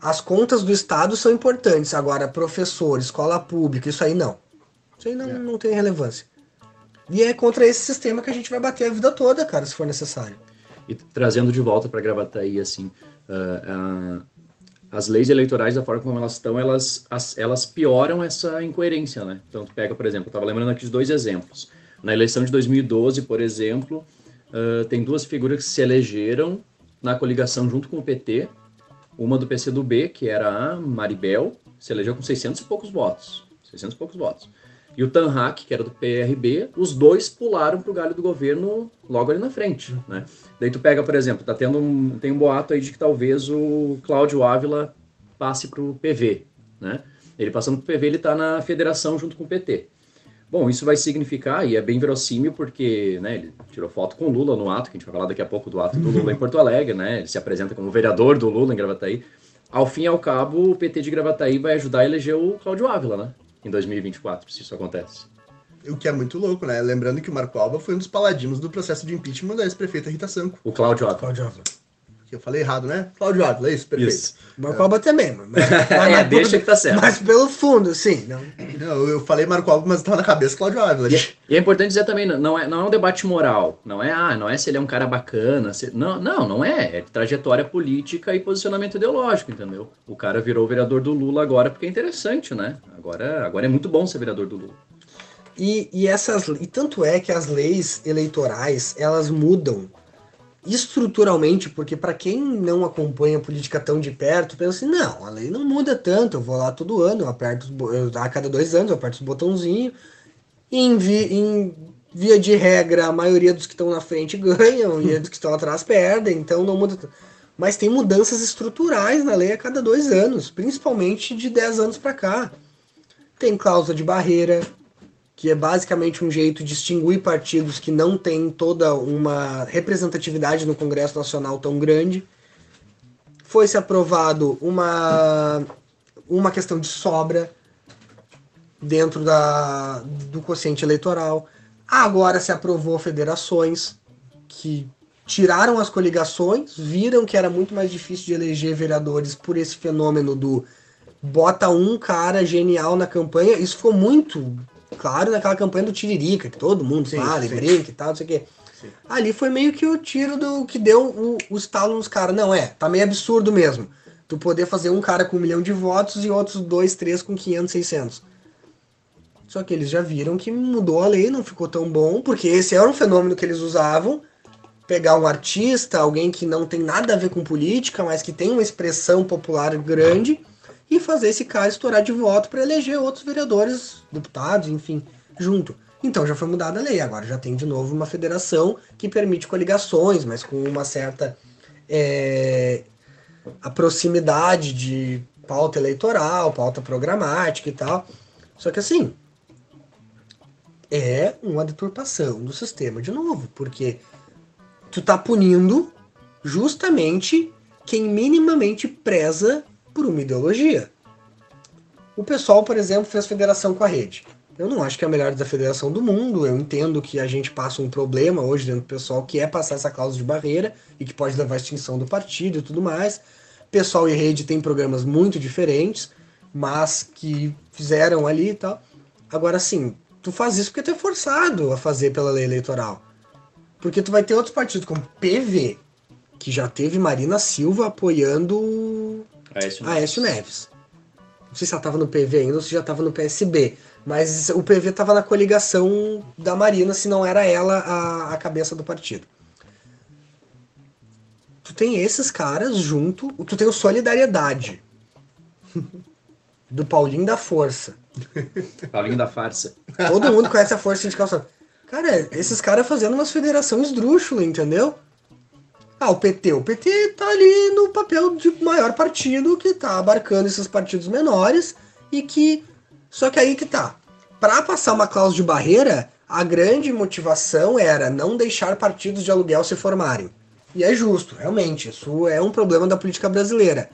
as contas do Estado são importantes. Agora, professor, escola pública, isso aí não. Isso aí não, é. não tem relevância. E é contra esse sistema que a gente vai bater a vida toda, cara, se for necessário. E trazendo de volta para Gravataí, assim, uh, uh, as leis eleitorais, da forma como elas estão, elas, as, elas pioram essa incoerência, né? Então, tu pega, por exemplo, eu estava lembrando aqui de dois exemplos. Na eleição de 2012, por exemplo, uh, tem duas figuras que se elegeram na coligação junto com o PT, uma do PCdoB, que era a Maribel, se elegeu com 600 e poucos votos. 600 e poucos votos e o Tanhac, que era do PRB, os dois pularam para o galho do governo logo ali na frente, né? Daí tu pega, por exemplo, tá tendo um, tem um boato aí de que talvez o Cláudio Ávila passe para o PV, né? Ele passando para o PV, ele está na federação junto com o PT. Bom, isso vai significar, e é bem verossímil, porque né, ele tirou foto com o Lula no ato, que a gente vai falar daqui a pouco do ato do Lula em Porto Alegre, né? Ele se apresenta como vereador do Lula em Gravataí. Ao fim e ao cabo, o PT de Gravataí vai ajudar a eleger o Cláudio Ávila, né? em 2024, se isso acontece. O que é muito louco, né? Lembrando que o Marco Alba foi um dos paladinos do processo de impeachment da ex-prefeita Rita Sanco. O Cláudio Ávila. Cláudio Ávila. Eu falei errado, né? Cláudio Ávila, é isso, perfeito. Isso. Marco Alba também, mas, mas, é, deixa que tá certo. Mas pelo fundo, sim. Não, não eu falei Marco Alba, mas estava na cabeça Cláudio Ávila. E, é, e, é importante dizer também, não é, não é um debate moral. Não é, ah, não é se ele é um cara bacana. Se, não, não, não é. É trajetória política e posicionamento ideológico, entendeu? O cara virou vereador do Lula agora porque é interessante, né? Agora, agora é muito bom ser vereador do Lula. E, e, essas, e tanto é que as leis eleitorais, elas mudam estruturalmente, porque para quem não acompanha a política tão de perto, pensa assim, não, a lei não muda tanto, eu vou lá todo ano, eu aperto, eu, a cada dois anos eu aperto os botãozinhos, e em, vi, em via de regra, a maioria dos que estão na frente ganham, e os que estão atrás perdem, então não muda tanto. Mas tem mudanças estruturais na lei a cada dois anos, principalmente de 10 anos para cá. Tem cláusula de barreira, que é basicamente um jeito de distinguir partidos que não têm toda uma representatividade no Congresso Nacional tão grande. Foi-se aprovado uma, uma questão de sobra dentro da, do quociente eleitoral. Agora se aprovou federações que tiraram as coligações, viram que era muito mais difícil de eleger vereadores por esse fenômeno do bota um cara genial na campanha. Isso ficou muito claro naquela campanha do Tiririca, que todo mundo sim, fala sim. e brinca e tal, não sei o quê. Sim. Ali foi meio que o tiro do que deu o, o estalo nos caras. Não, é, tá meio absurdo mesmo. Tu poder fazer um cara com um milhão de votos e outros dois, três com 500, 600. Só que eles já viram que mudou a lei, não ficou tão bom, porque esse era um fenômeno que eles usavam. Pegar um artista, alguém que não tem nada a ver com política, mas que tem uma expressão popular grande e fazer esse cara estourar de voto para eleger outros vereadores, deputados, enfim, junto. Então já foi mudada a lei, agora já tem de novo uma federação que permite coligações, mas com uma certa é, a proximidade de pauta eleitoral, pauta programática e tal. Só que assim, é uma deturpação do sistema de novo, porque tu tá punindo justamente quem minimamente preza por uma ideologia. O pessoal, por exemplo, fez federação com a rede. Eu não acho que é a melhor da federação do mundo. Eu entendo que a gente passa um problema hoje dentro do pessoal que é passar essa cláusula de barreira e que pode levar à extinção do partido e tudo mais. Pessoal e Rede tem programas muito diferentes, mas que fizeram ali e tal. Agora sim, tu faz isso porque tu é forçado a fazer pela lei eleitoral. Porque tu vai ter outros partidos como PV, que já teve Marina Silva apoiando Aécio Aécio Neves. Não sei se ela estava no PV ainda ou se já estava no PSB. Mas o PV estava na coligação da Marina, se não era ela a, a cabeça do partido. Tu tem esses caras junto, tu tem o Solidariedade. Do Paulinho da Força. Paulinho da farsa. Todo mundo conhece a Força Sindical. Cara, esses caras fazendo umas federações esdrúxulas, entendeu? Ah, o PT. O PT tá ali no papel de maior partido que tá abarcando esses partidos menores e que. Só que aí que tá. Para passar uma cláusula de barreira, a grande motivação era não deixar partidos de aluguel se formarem. E é justo, realmente. Isso é um problema da política brasileira.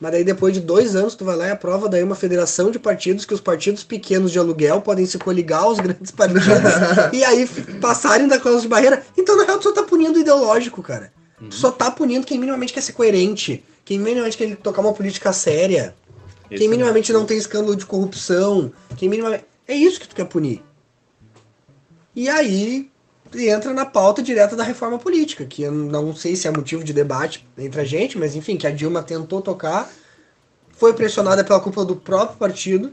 Mas daí depois de dois anos tu vai lá e aprova daí uma federação de partidos que os partidos pequenos de aluguel podem se coligar aos grandes partidos e aí passarem da cláusula de barreira. Então na real tu só tá punindo o ideológico, cara. Uhum. Tu só tá punindo quem minimamente quer ser coerente, quem minimamente quer tocar uma política séria, Esse quem minimamente é não tem escândalo de corrupção, quem minimamente... É isso que tu quer punir. E aí entra na pauta direta da reforma política, que eu não sei se é motivo de debate entre a gente, mas enfim, que a Dilma tentou tocar, foi pressionada pela culpa do próprio partido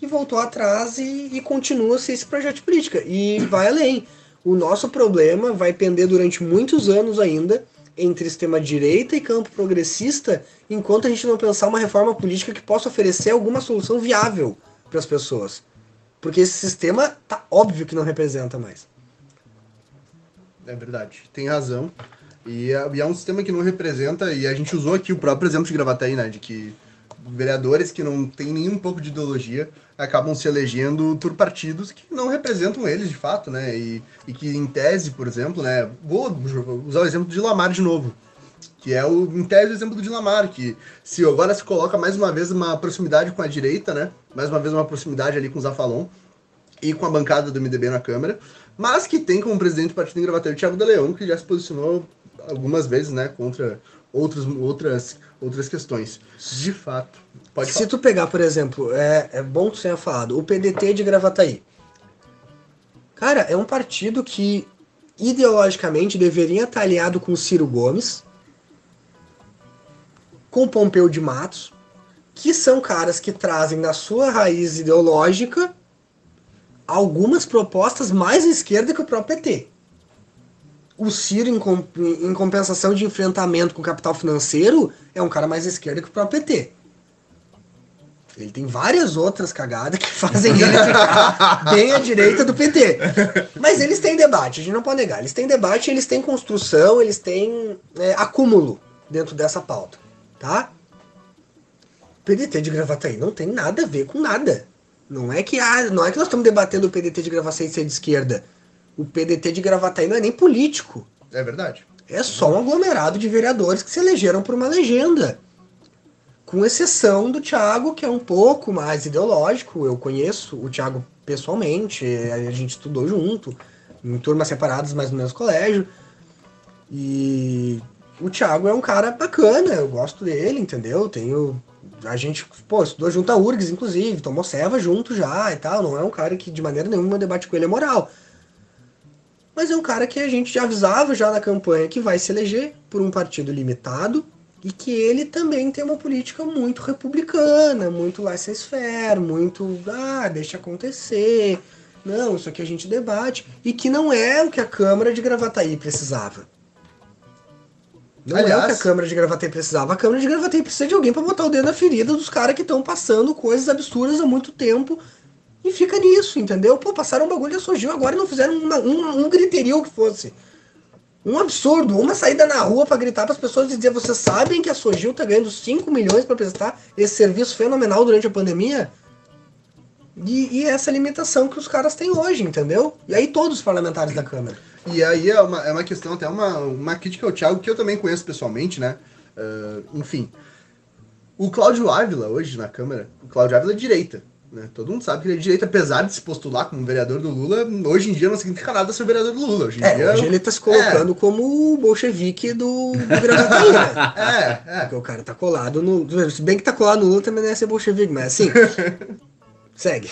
e voltou atrás e, e continua ser esse projeto de política. E vai além. O nosso problema vai pender durante muitos anos ainda entre extrema-direita e campo progressista, enquanto a gente não pensar uma reforma política que possa oferecer alguma solução viável para as pessoas. Porque esse sistema tá óbvio que não representa mais. É verdade, tem razão. E é, e é, um sistema que não representa, e a gente usou aqui o próprio exemplo de Gravataí, né? De que vereadores que não têm nenhum pouco de ideologia acabam se elegendo por partidos que não representam eles de fato, né? E, e que em tese, por exemplo, né? Vou usar o exemplo de Lamar de novo que é o, em tese, o exemplo do Dinamar, que se agora se coloca mais uma vez uma proximidade com a direita, né? Mais uma vez uma proximidade ali com o Zafalon e com a bancada do MDB na Câmara, mas que tem como presidente do Partido Engravateiro o Thiago de Leão, que já se posicionou algumas vezes, né, contra outros, outras, outras questões. De fato. Pode se falar. tu pegar, por exemplo, é, é bom que você tenha falado, o PDT de Gravataí. Cara, é um partido que ideologicamente deveria estar aliado com o Ciro Gomes, com Pompeu de Matos, que são caras que trazem na sua raiz ideológica algumas propostas mais à esquerda que o próprio PT. O Ciro, em, comp em compensação de enfrentamento com o capital financeiro, é um cara mais à esquerda que o próprio PT. Ele tem várias outras cagadas que fazem ele ficar bem à direita do PT. Mas eles têm debate, a gente não pode negar. Eles têm debate, eles têm construção, eles têm é, acúmulo dentro dessa pauta tá? PDT de Gravataí não tem nada a ver com nada. Não é que ah, não é que nós estamos debatendo o PDT de Gravataí ser de esquerda. O PDT de Gravataí não é nem político. É verdade. É só um aglomerado de vereadores que se elegeram por uma legenda. Com exceção do Thiago, que é um pouco mais ideológico. Eu conheço o Thiago pessoalmente, a gente estudou junto, em turmas separadas, mas no mesmo colégio. E o Thiago é um cara bacana, eu gosto dele, entendeu? Tenho. A gente, pô, estudou junto a URGS, inclusive, tomou ceva junto já e tal. Não é um cara que de maneira nenhuma debate com ele é moral. Mas é um cara que a gente já avisava já na campanha que vai se eleger por um partido limitado e que ele também tem uma política muito republicana, muito laissez-faire, muito, ah, deixa acontecer. Não, isso aqui a gente debate. E que não é o que a Câmara de Gravataí precisava. Não Aliás, é o que a Câmara de Gravataí precisava. A Câmara de Gravataí precisa de alguém para botar o dedo na ferida dos caras que estão passando coisas absurdas há muito tempo e fica nisso, entendeu? Pô, passaram um bagulho de surgiu agora e não fizeram uma, um, um griterio que fosse. Um absurdo, uma saída na rua para gritar para as pessoas e dizer: vocês sabem que a Sogil tá ganhando 5 milhões para prestar esse serviço fenomenal durante a pandemia? E, e essa limitação que os caras têm hoje, entendeu? E aí todos os parlamentares da Câmara. E aí é uma, é uma questão, até uma, uma crítica ao Thiago, que eu também conheço pessoalmente, né? Uh, enfim. O Cláudio Ávila, hoje na Câmara, o Cláudio Ávila é direita. Né? Todo mundo sabe que ele é de direita, apesar de se postular como vereador do Lula, hoje em dia não significa nada ser vereador do Lula. Hoje em É, dia, hoje ele tá se colocando como o bolchevique do, do Gravataí, né? É, é. Porque o cara tá colado no. Se bem que tá colado no Lula também não é ser bolchevique, mas assim. segue.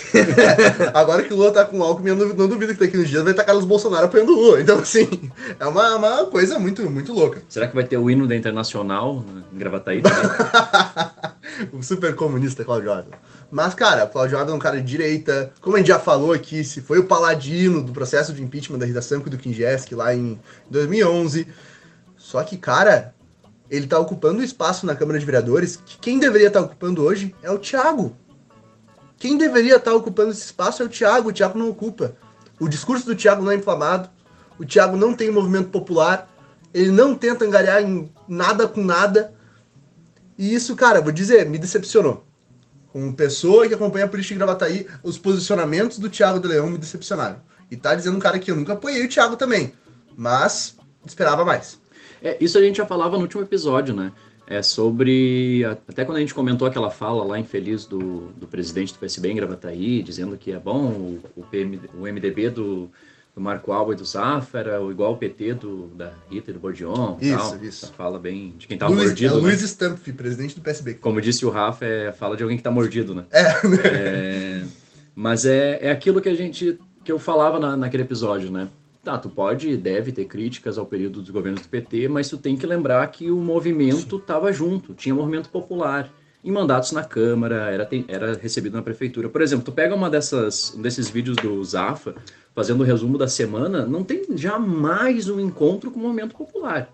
Agora que o Lula tá com Alckmin, eu não, não duvido que daqui uns dias vai estar Carlos Bolsonaro apoiando o Lula. Então, assim, é uma, uma coisa muito, muito louca. Será que vai ter o hino da Internacional né, em Gravataí o super comunista Claudio Ávila. Mas, cara, o Claudio Ávila é um cara de direita. Como a gente já falou aqui, se foi o paladino do processo de impeachment da Rita Sanko e do Kingesk lá em 2011. Só que, cara, ele tá ocupando espaço na Câmara de Vereadores que quem deveria estar ocupando hoje é o Thiago. Quem deveria estar ocupando esse espaço é o Thiago. O Thiago não ocupa. O discurso do Thiago não é inflamado. O Thiago não tem movimento popular. Ele não tenta angariar em nada com nada. E isso, cara, vou dizer, me decepcionou. Como pessoa que acompanha a política de Gravataí, os posicionamentos do Thiago de Leão me decepcionaram. E tá dizendo um cara que eu nunca apoiei o Thiago também. Mas esperava mais. É, isso a gente já falava no último episódio, né? É sobre. Até quando a gente comentou aquela fala lá infeliz do, do presidente do PSB em Gravataí, dizendo que é bom o, o, PM, o MDB do, do Marco Alba e do Zafra, ou igual o PT do, da Rita e do Bordion. Isso, tal. isso. Fala bem de quem tava Luiz, mordido. é né? Luiz Stampf, presidente do PSB. Como disse o Rafa, é fala de alguém que tá mordido, né? É, É, mas é, é aquilo que a gente que eu falava na, naquele episódio, né? Tá, tu pode e deve ter críticas ao período dos governos do PT, mas tu tem que lembrar que o movimento estava junto, tinha movimento popular. Em mandatos na Câmara, era, era recebido na Prefeitura. Por exemplo, tu pega uma dessas, um desses vídeos do Zafa, fazendo o resumo da semana, não tem jamais um encontro com o movimento popular.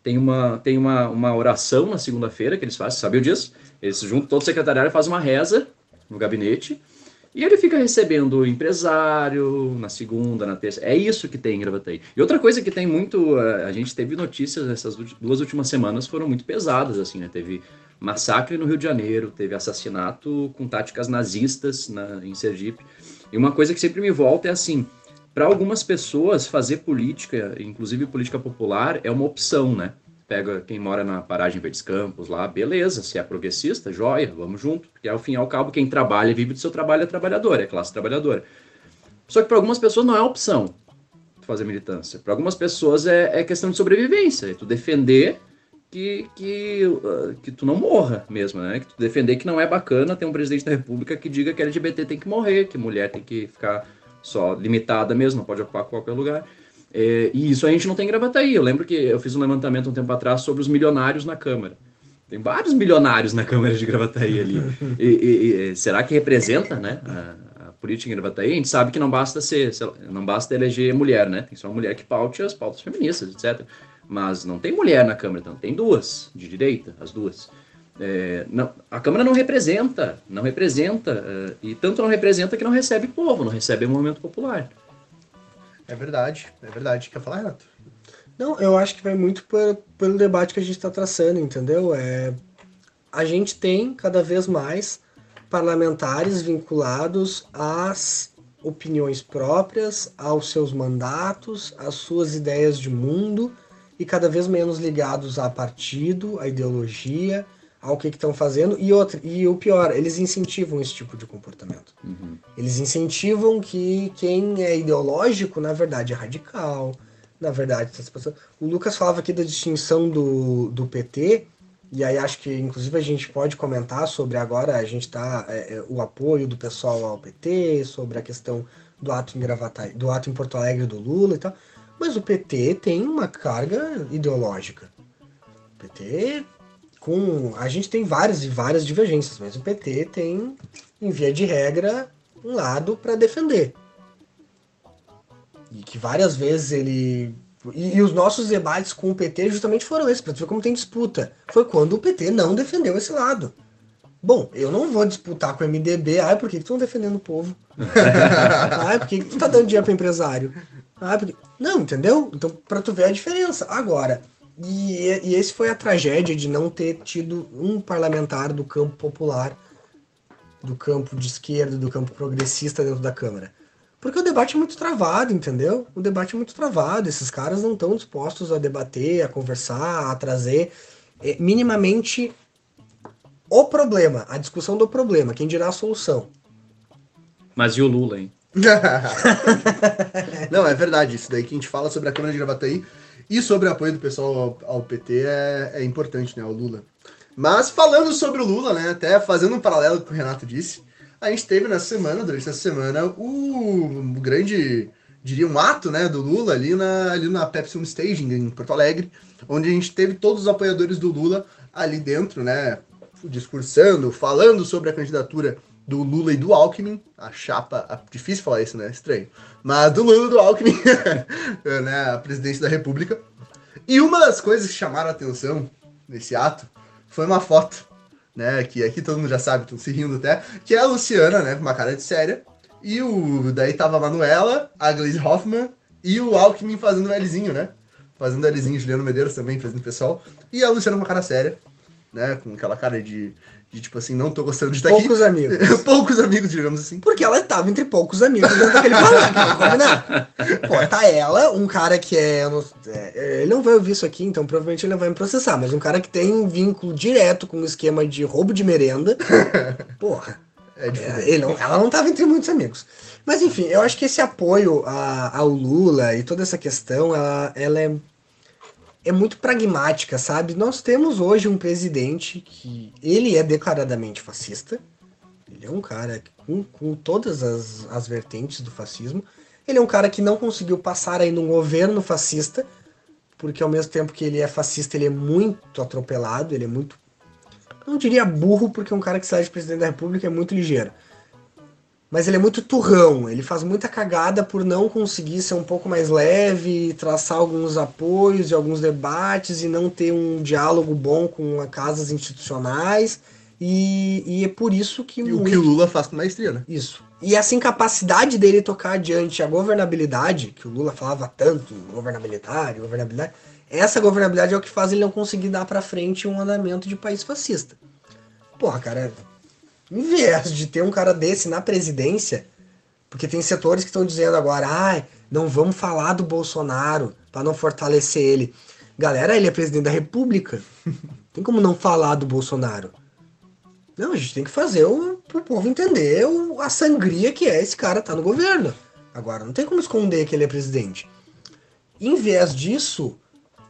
Tem uma, tem uma, uma oração na segunda-feira que eles fazem, sabiam disso? Eles juntam todo o secretariado e fazem uma reza no gabinete. E ele fica recebendo empresário na segunda, na terça. É isso que tem em Gravataí. E outra coisa que tem muito. eh, A gente teve notícias essas duas últimas semanas foram muito pesadas, assim, né? Teve massacre no Rio de Janeiro, teve assassinato com táticas nazistas na, em Sergipe. E uma coisa que sempre me volta é assim: para algumas pessoas, fazer política, inclusive política popular, é uma opção, né? Pega quem mora na paragem Verdes Campos lá, beleza, se é progressista, joia, vamos junto. Porque ao fim e ao cabo, quem trabalha e vive do seu trabalho é trabalhador, é classe trabalhadora. Só que para algumas pessoas não é opção fazer militância. Para algumas pessoas é, é questão de sobrevivência, é tu defender que, que, uh, que tu não morra mesmo, né? Que tu defender que não é bacana ter um presidente da república que diga que LGBT tem que morrer, que mulher tem que ficar só limitada mesmo, não pode ocupar qualquer lugar. É, e isso a gente não tem em Gravataí. Eu lembro que eu fiz um levantamento um tempo atrás sobre os milionários na Câmara. Tem vários milionários na Câmara de Gravataí ali. E, e- e será que representa, né? A, a política em Gravataí? A gente sabe que não basta ser, não basta eleger mulher, né? Tem ser uma mulher que paute as pautas feministas, etc. Mas não tem mulher na Câmara, então tem duas de direita, as duas. É, não, a Câmara não representa, não representa, é, e tanto não representa que não recebe povo, não recebe o movimento popular. é verdade, é verdade. Quer falar, Renato? Não, eu acho que vai muito por- pelo debate que a gente está traçando, entendeu? É, a gente tem cada vez mais parlamentares vinculados às opiniões próprias, aos seus mandatos, às suas ideias de mundo e cada vez menos ligados a partido, a ideologia, ao que estão fazendo. E, outra, e o pior, eles incentivam esse tipo de comportamento. Eles incentivam que quem é ideológico, na verdade, é radical. Na verdade, o Lucas falava aqui da distinção do, do PT, e aí acho que inclusive a gente pode comentar sobre agora, a gente tá é, é, o apoio do pessoal ao PT, sobre a questão do ato em Gravataí, do ato em Porto Alegre do Lula e tal. Mas o PT tem uma carga ideológica. O PT com a gente tem várias e várias divergências, mas o PT tem em via de regra um lado para defender. E que várias vezes ele. E, e os nossos debates com o PT justamente foram esses, tu ver como tem disputa. Foi quando o PT não defendeu esse lado. Bom, eu não vou disputar com o MDB. Ai, por que que tu não defendendo o povo? Ai, por que que tu tá dando dinheiro pro empresário? Não, entendeu? Então, pra tu ver a diferença. Agora, e, e esse foi a tragédia de não ter tido um parlamentar do campo popular, do campo de esquerda, do campo progressista dentro da Câmara. Porque o debate é muito travado, entendeu? O debate é muito travado. Esses caras não estão dispostos a debater, a conversar, a trazer eh, minimamente o problema, a discussão do problema, quem dirá a solução. Mas e o Lula, hein? Não, é verdade. Isso daí que a gente fala sobre a Câmara de Gravataí e sobre o apoio do pessoal ao, ao PT é, é, importante, né? Ao Lula. Mas falando sobre o Lula, né? Até fazendo um paralelo com o o Renato disse, a gente teve nessa semana, durante essa semana, o, o grande, diria, um ato, né? Do Lula ali na, ali na Pepsi Home Staging em Porto Alegre, onde a gente teve todos os apoiadores do Lula ali dentro, né? Discursando, falando sobre a candidatura do Lula e do Alckmin, a chapa, a, difícil falar isso, né? Estranho. Mas do Lula e do Alckmin, né? A presidência da República. E uma das coisas que chamaram a atenção nesse ato foi uma foto, né? Que aqui todo mundo já sabe, estão se rindo até, que é a Luciana, né? Com uma cara de séria. E o daí tava a Manuela, a Glaze Hoffman e o Alckmin fazendo o Lzinho, né? Fazendo Lzinho, Juliano Medeiros também fazendo pessoal. E a Luciana com uma cara séria, né? Com aquela cara de de tipo assim, não tô gostando de estar poucos aqui. Poucos amigos. poucos amigos, digamos assim. Porque ela estava entre poucos amigos dentro daquele palanque, Pô, tá ela, um cara que é, é, Ele não vai ouvir isso aqui, então provavelmente ele não vai me processar, mas um cara que tem um vínculo direto com o um esquema de roubo de merenda. Porra. É, é, ele não, ela não tava entre muitos amigos. Mas enfim, eu acho que esse apoio a, ao Lula e toda essa questão, ela, ela é é muito pragmática, sabe? Nós temos hoje um presidente que ele é declaradamente fascista. Ele é um cara com, com todas as, as vertentes do fascismo. Ele é um cara que não conseguiu passar aí num governo fascista, porque ao mesmo tempo que ele é fascista, ele é muito atropelado, ele é muito. Não diria burro, porque um cara que sai de presidente da república é muito ligeiro mas ele é muito turrão, ele faz muita cagada por não conseguir ser um pouco mais leve, traçar alguns apoios e alguns debates e não ter um diálogo bom com casas institucionais. E, e é por isso que. E o que o Lula faz com maestria, né? Isso. E essa incapacidade dele tocar adiante a governabilidade, que o Lula falava tanto, governabilidade, governabilidade, essa governabilidade é o que faz ele não conseguir dar para frente um andamento de país fascista. Porra, cara, em vez de ter um cara desse na presidência, porque tem setores que estão dizendo agora, ah, não vamos falar do Bolsonaro para não fortalecer ele. Galera, ele é presidente da República. tem como não falar do Bolsonaro? Não, a gente tem que fazer o, o povo entender o, a sangria que é esse cara tá no governo. Agora, não tem como esconder que ele é presidente. Em vez disso,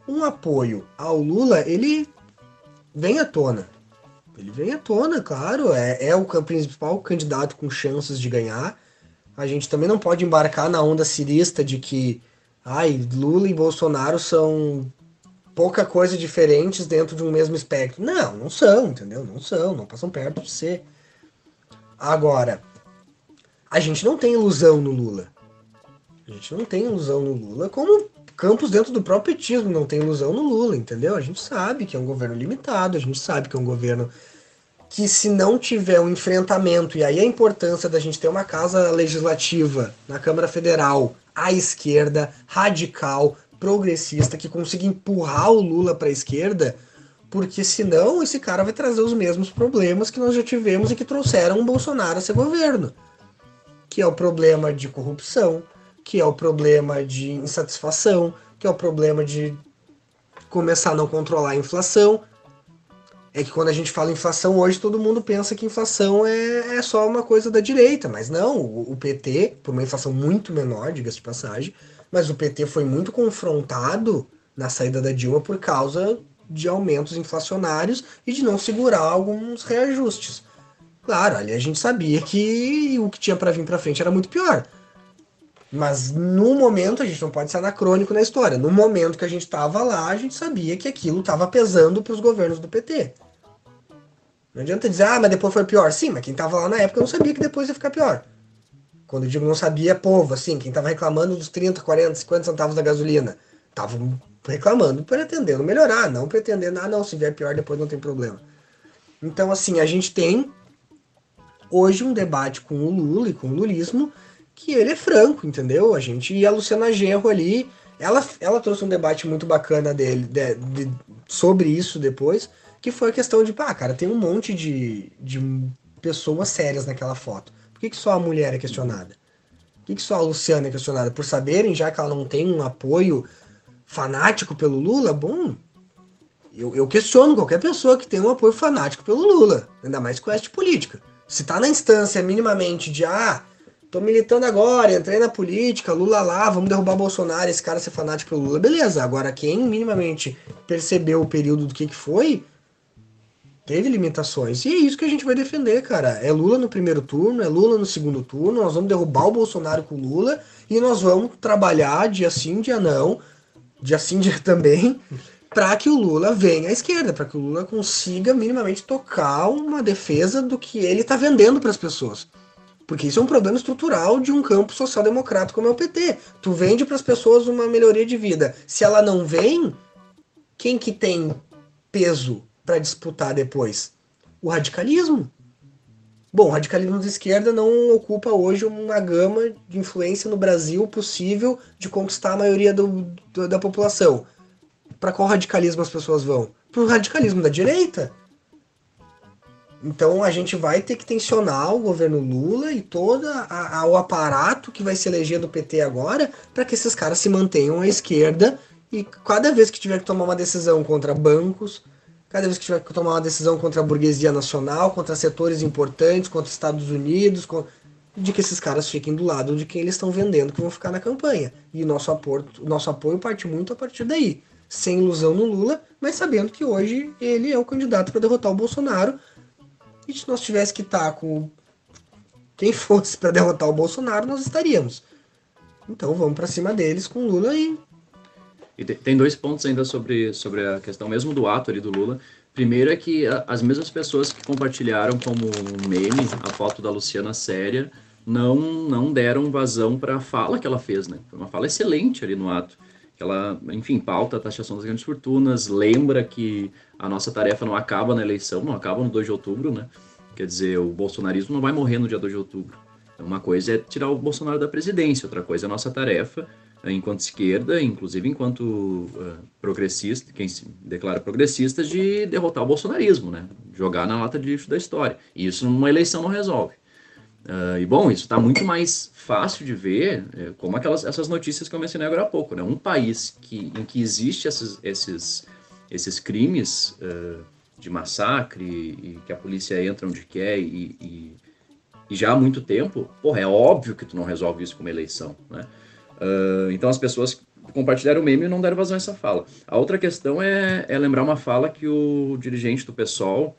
um apoio ao Lula, ele vem à tona. Ele vem à tona, claro, é, é o principal candidato com chances de ganhar. A gente também não pode embarcar na onda cirista de que ai, Lula e Bolsonaro são pouca coisa diferentes dentro de um mesmo espectro. Não, não são, entendeu? Não são, não passam perto de ser. Agora, a gente não tem ilusão no Lula. A gente não tem ilusão no Lula, como Campos dentro do próprio petismo não tem ilusão no Lula, entendeu? A gente sabe que é um governo limitado, a gente sabe que é um governo que se não tiver um enfrentamento, e aí a importância da gente ter uma casa legislativa na Câmara Federal à esquerda, radical, progressista, que consiga empurrar o Lula para a esquerda, porque senão esse cara vai trazer os mesmos problemas que nós já tivemos e que trouxeram o Bolsonaro a ser governo. Que é o problema de corrupção, que é o problema de insatisfação, que é o problema de começar a não controlar a inflação. É que quando a gente fala inflação hoje, todo mundo pensa que inflação é, é só uma coisa da direita, mas não. O, o PT, por uma inflação muito menor, diga-se de passagem, mas o PT foi muito confrontado na saída da Dilma por causa de aumentos inflacionários e de não segurar alguns reajustes. Claro, ali a gente sabia que o que tinha para vir para frente era muito pior. Mas no momento, a gente não pode ser anacrônico na história. No momento que a gente estava lá, a gente sabia que aquilo estava pesando para os governos do PT. Não adianta dizer, ah, mas depois foi pior. Sim, mas quem estava lá na época não sabia que depois ia ficar pior. Quando eu digo não sabia, é povo, assim, quem estava reclamando dos 30, 40, 50 centavos da gasolina. Tava reclamando, pretendendo melhorar, não pretendendo, ah, não, se vier pior, depois não tem problema. Então, assim, a gente tem hoje um debate com o Lula e com o lulismo que ele é franco, entendeu? A gente e a Luciana Genro ali, ela, ela trouxe um debate muito bacana dele de, de, sobre isso depois, que foi a questão de, pá, cara, tem um monte de, de pessoas sérias naquela foto. Por que, que só a mulher é questionada? Por que, que só a Luciana é questionada? Por saberem já que ela não tem um apoio fanático pelo Lula? Bom, eu, eu questiono qualquer pessoa que tem um apoio fanático pelo Lula, ainda mais com esta política. Se tá na instância minimamente de, ah, tô militando agora, entrei na política, Lula lá, vamos derrubar Bolsonaro, esse cara ser fanático pelo Lula, beleza. Agora, quem minimamente percebeu o período do que, que foi, teve limitações. E é isso que a gente vai defender, cara. É Lula no primeiro turno, é Lula no segundo turno, nós vamos derrubar o Bolsonaro com Lula e nós vamos trabalhar dia sim, dia não, dia sim, dia também, para que o Lula venha à esquerda, para que o Lula consiga minimamente tocar uma defesa do que ele está vendendo para as pessoas. Porque isso é um problema estrutural de um campo social-democrata como é o PT. Tu vende para as pessoas uma melhoria de vida. Se ela não vem, quem que tem peso para disputar depois? O radicalismo. Bom, o radicalismo de esquerda não ocupa hoje uma gama de influência no Brasil possível de conquistar a maioria do, do, da população. Para qual radicalismo as pessoas vão? Para o radicalismo da direita. Então a gente vai ter que tensionar o governo Lula e todo a, a, o aparato que vai se eleger do PT agora para que esses caras se mantenham à esquerda e cada vez que tiver que tomar uma decisão contra bancos, cada vez que tiver que tomar uma decisão contra a burguesia nacional, contra setores importantes, contra Estados Unidos, de que esses caras fiquem do lado de quem eles estão vendendo que vão ficar na campanha. E nosso apoio, nosso apoio parte muito a partir daí. Sem ilusão no Lula, mas sabendo que hoje ele é o candidato para derrotar o Bolsonaro. E se nós tivéssemos que estar tá com quem fosse para derrotar o Bolsonaro, nós estaríamos. Então vamos para cima deles com Lula e e tem dois pontos ainda sobre, sobre a questão mesmo do ato ali do Lula. Primeiro é que as mesmas pessoas que compartilharam como meme a foto da Luciana séria não, não deram vazão para a fala que ela fez, né? Foi uma fala excelente ali no ato. Ela, enfim, pauta a taxação das grandes fortunas, lembra que a nossa tarefa não acaba na eleição, não acaba no 2 de outubro, né? Quer dizer, o bolsonarismo não vai morrer no dia 2 de outubro. Uma coisa é tirar o Bolsonaro da presidência, outra coisa é a nossa tarefa enquanto esquerda, inclusive enquanto uh, progressista, quem se declara progressista, de derrotar o bolsonarismo, né? Jogar na lata de lixo da história. E isso numa eleição não resolve. Uh, e bom, isso está muito mais fácil de ver, é, como aquelas essas notícias que eu mencionei agora há pouco, né? Um país que, em que existe esses, esses, esses crimes uh, de massacre e que a polícia entra onde quer e, e, e já há muito tempo, porra, é óbvio que tu não resolve isso com uma eleição, né? Uh, então as pessoas compartilharam o meme e não deram vazão a essa fala. A outra questão é, é lembrar uma fala que o dirigente do PSOL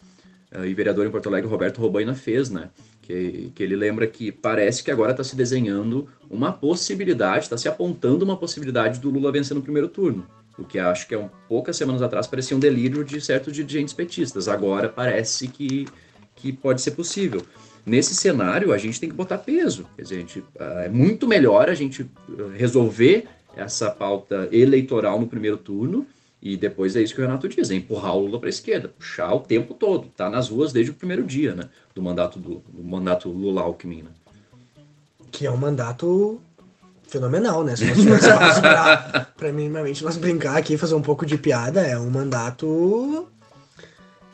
uh, e vereador em Porto Alegre, Roberto Robaina, fez, né? Que, que ele lembra que parece que agora está se desenhando uma possibilidade, está se apontando uma possibilidade do Lula vencer no primeiro turno. O que acho que é um, poucas semanas atrás parecia um delírio de certos dirigentes petistas. Agora parece que, que pode ser possível. Nesse cenário, a gente tem que botar peso. Quer dizer, gente, ah, é muito melhor a gente ah, resolver essa pauta eleitoral no primeiro turno e depois é isso que o Renato diz, é empurrar o Lula para a esquerda, puxar o tempo todo, tá nas ruas desde o primeiro dia, né, do mandato do, do mandato Lula Alckmin, né? Que é um mandato fenomenal, né? Se nós pra minimamente nós brincar aqui, fazer um pouco de piada, é um mandato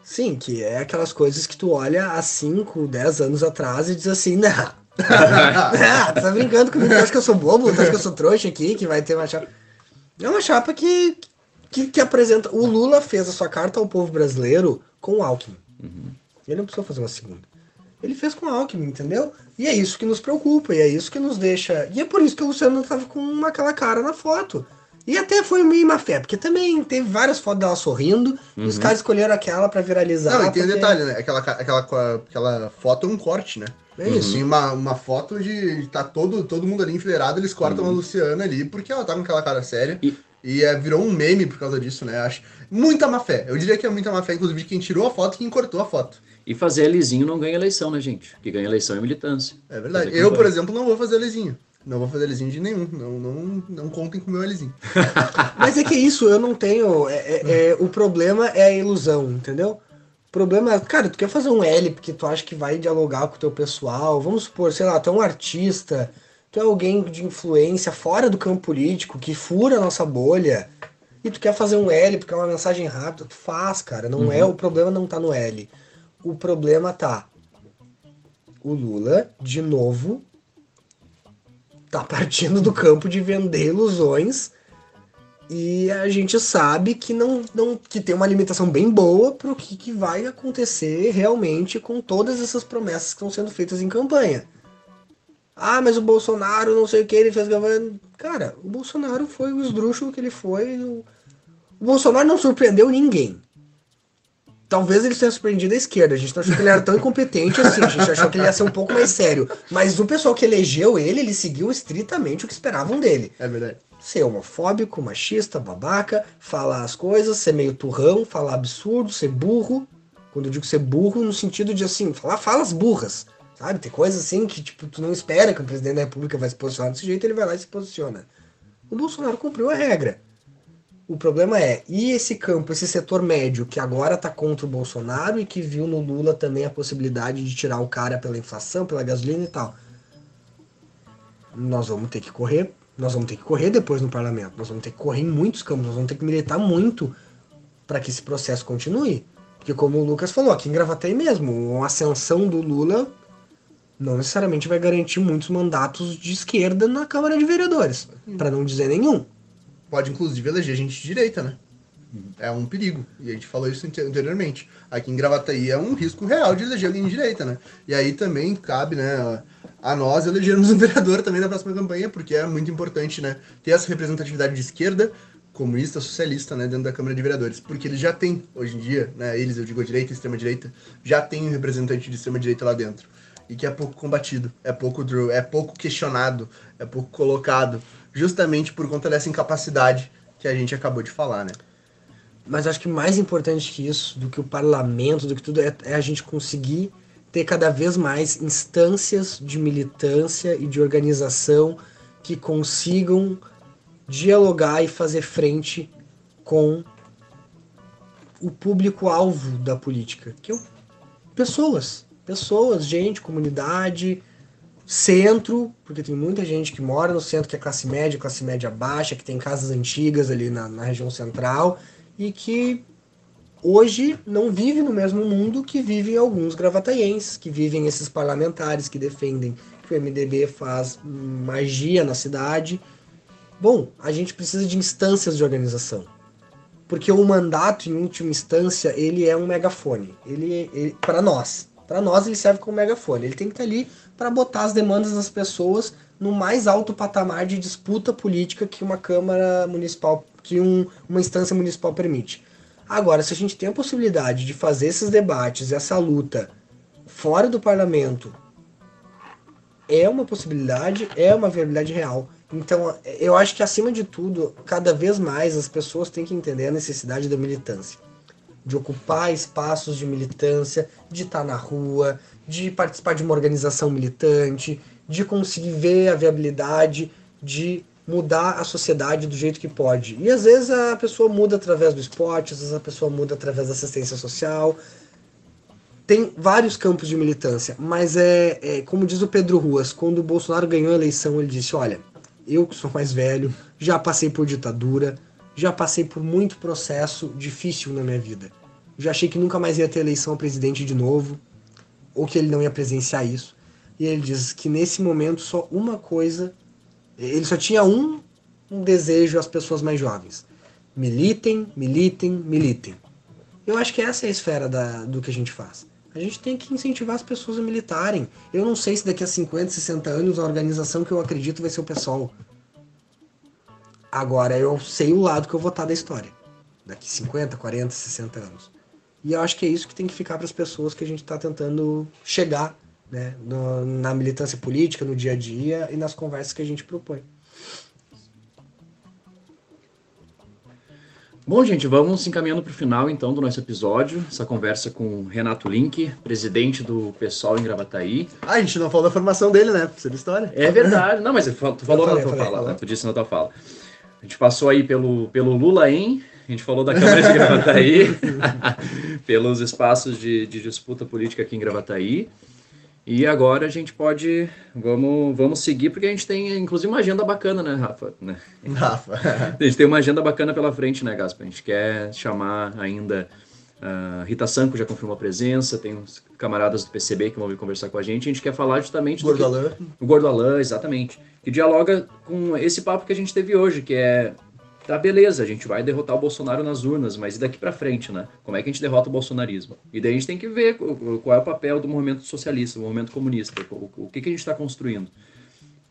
Sim, que é aquelas coisas que tu olha há 5, 10 anos atrás e diz assim, ah, tá brincando comigo, tu acha que eu sou bobo, tu acha que eu sou trouxa aqui, que vai ter uma chapa. É uma chapa que, que, que apresenta. O Lula fez a sua carta ao povo brasileiro com o Alckmin. Uhum. Ele não precisou fazer uma segunda. Ele fez com o Alckmin, entendeu? E é isso que nos preocupa, e é isso que nos deixa. E é por isso que o Luciano tava com uma, aquela cara na foto. E até foi meio má fé, porque também teve várias fotos dela sorrindo, uhum. e os uhum. caras escolheram aquela para viralizar. Não, e tem porque... um detalhe, né? Aquela, aquela, aquela foto é um corte, né? É isso. Uhum. Uma, uma foto de tá todo, todo mundo ali enfileirado, eles cortam uhum. a Luciana ali, porque ela tá com aquela cara séria. E, e é, virou um meme por causa disso, né? Acho muita má fé. Eu diria que é muita má fé, inclusive, quem tirou a foto e quem cortou a foto. E fazer lisinho não ganha eleição, né, gente? Que ganha eleição é militância. É verdade. Eu, por exemplo, não vou fazer lisinho. Não vou fazer lisinho de nenhum. Não, não, não contem com o meu lisinho. Mas é que isso, eu não tenho. É, é, é, o problema é a ilusão, entendeu? O problema é, cara, tu quer fazer um L porque tu acha que vai dialogar com o teu pessoal. Vamos supor, sei lá, tu é um artista, tu é alguém de influência fora do campo político que fura a nossa bolha. E tu quer fazer um L porque é uma mensagem rápida, tu faz, cara. Não uhum. é o problema não tá no L. O problema tá o Lula, de novo, tá partindo do campo de vender ilusões e a gente sabe que não, não que tem uma limitação bem boa para o que, que vai acontecer realmente com todas essas promessas que estão sendo feitas em campanha. Ah, mas o Bolsonaro não sei o que ele fez. Cara, o Bolsonaro foi o esdrúxulo que ele foi. O Bolsonaro não surpreendeu ninguém. Talvez ele tenha surpreendido a esquerda. A gente não achou que ele era tão incompetente assim. A gente achou que ele ia ser um pouco mais sério. Mas o pessoal que elegeu ele, ele seguiu estritamente o que esperavam dele. É verdade. Ser homofóbico, machista, babaca, falar as coisas, ser meio turrão, falar absurdo, ser burro. Quando eu digo ser burro, no sentido de assim, falar falas burras. Sabe? Tem coisas assim que, tipo, tu não espera que o presidente da república vai se posicionar desse jeito, ele vai lá e se posiciona. O Bolsonaro cumpriu a regra. O problema é, e esse campo, esse setor médio que agora está contra o Bolsonaro e que viu no Lula também a possibilidade de tirar o cara pela inflação, pela gasolina e tal. Nós vamos ter que correr, nós vamos ter que correr depois no parlamento, nós vamos ter que correr em muitos campos, nós vamos ter que militar muito para que esse processo continue. Porque como o Lucas falou, aqui em Gravataí mesmo, uma ascensão do Lula não necessariamente vai garantir muitos mandatos de esquerda na Câmara de Vereadores, para não dizer nenhum pode inclusive eleger gente de direita, né? É um perigo. E a gente falou isso anteriormente. Aqui em Gravataí é um risco real de eleger alguém de direita, né? E aí também cabe, né, a nós elegermos um vereador também na próxima campanha, porque é muito importante, né, ter essa representatividade de esquerda, comunista, socialista, né, dentro da Câmara de Vereadores, porque eles já têm, hoje em dia, né, eles, eu digo a direita e extrema direita, já tem um representante de extrema direita lá dentro. E que é pouco combatido, é pouco é pouco questionado, é pouco colocado justamente por conta dessa incapacidade que a gente acabou de falar, né? Mas acho que mais importante que isso, do que o parlamento, do que tudo, é, é a gente conseguir ter cada vez mais instâncias de militância e de organização que consigam dialogar e fazer frente com o público-alvo da política, que é o, pessoas, pessoas, gente, comunidade, centro, porque tem muita gente que mora no centro, que é classe média, classe média baixa, que tem casas antigas ali na, na região central e que hoje não vive no mesmo mundo que vivem alguns gravataienses, que vivem esses parlamentares que defendem que o MDB faz magia na cidade. Bom, a gente precisa de instâncias de organização. Porque o mandato, em última instância, ele é um megafone. Ele, ele para nós, para nós ele serve como megafone. Ele tem que estar ali para botar as demandas das pessoas no mais alto patamar de disputa política que uma Câmara Municipal, que um, uma instância municipal permite. Agora, se a gente tem a possibilidade de fazer esses debates, essa luta fora do parlamento, é uma possibilidade, é uma viabilidade real. Então, eu acho que acima de tudo, cada vez mais as pessoas têm que entender a necessidade da militância de ocupar espaços de militância, de estar na rua, de participar de uma organização militante, de conseguir ver a viabilidade de mudar a sociedade do jeito que pode. E às vezes a pessoa muda através do esporte, às vezes a pessoa muda através da assistência social. Tem vários campos de militância, mas é, é como diz o Pedro Ruas, quando o Bolsonaro ganhou a eleição, ele disse: Olha, eu que sou mais velho, já passei por ditadura, já passei por muito processo difícil na minha vida. Já achei que nunca mais ia ter eleição a presidente de novo, ou que ele não ia presenciar isso. E ele diz que nesse momento só uma coisa, ele só tinha um, um desejo às pessoas mais jovens: militem, militem, militem. Eu acho que essa é a esfera da, do que a gente faz. A gente tem que incentivar as pessoas a militarem. Eu não sei se daqui a 50, 60 anos a organização que eu acredito vai ser o PSOL. Agora eu sei o lado que eu vou estar da história. Daqui 50, 40, 60 anos. E eu acho que é isso que tem que ficar para as pessoas que a gente está tentando chegar né, no, na militância política, no dia a dia e nas conversas que a gente propõe. Bom, gente, vamos encaminhando para o final então do nosso episódio, essa conversa com Renato Link, presidente do PSOL em Gravataí. Ah, a gente não falou da formação dele, né? Precisa de história. É verdade. Não, mas tu falou falei, na tua falei, fala, né? Tu disse na tua fala. A gente passou aí pelo, pelo Lula em, a gente falou da Câmara de Gravataí, pelos espaços de, de disputa política aqui em Gravataí. E agora a gente pode, vamos, vamos seguir, porque a gente tem inclusive uma agenda bacana, né, Rafa? Né? Rafa. a gente tem uma agenda bacana pela frente, né, Gaspa? A gente quer chamar ainda Uh, Rita Sanco já confirmou a presença, tem uns camaradas do PCB que vão vir conversar com a gente. A gente quer falar justamente Gordo do. Gordo Alain. O Gordo Alain, exatamente. Que dialoga com esse papo que a gente teve hoje, que é. Tá, beleza, a gente vai derrotar o Bolsonaro nas urnas, mas e daqui para frente, né? Como é que a gente derrota o bolsonarismo? E daí a gente tem que ver qual é o papel do movimento socialista, do movimento comunista, o, que, que a gente está construindo.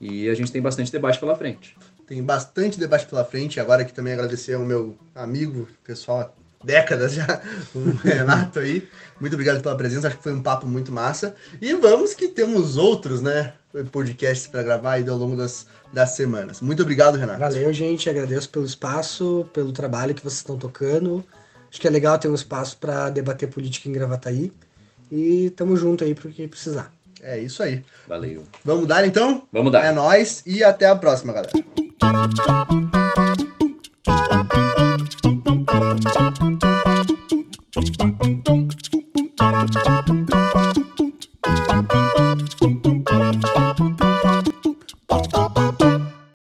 E a gente tem bastante debate pela frente. Tem bastante debate pela frente. Agora aqui também agradecer ao meu amigo, pessoal, décadas já, o Renato aí. Muito obrigado pela presença, acho que foi um papo muito massa. E vamos que temos outros, né, podcasts para gravar aí ao longo das, das semanas. Muito obrigado, Renato. Valeu, gente. Agradeço pelo espaço, pelo trabalho que vocês estão tocando. Acho que é legal ter um espaço para debater política em Gravataí. E tamo junto aí para o que precisar. É isso aí. Valeu. Vamos dar então? Vamos dar. É nós e até a próxima, galera.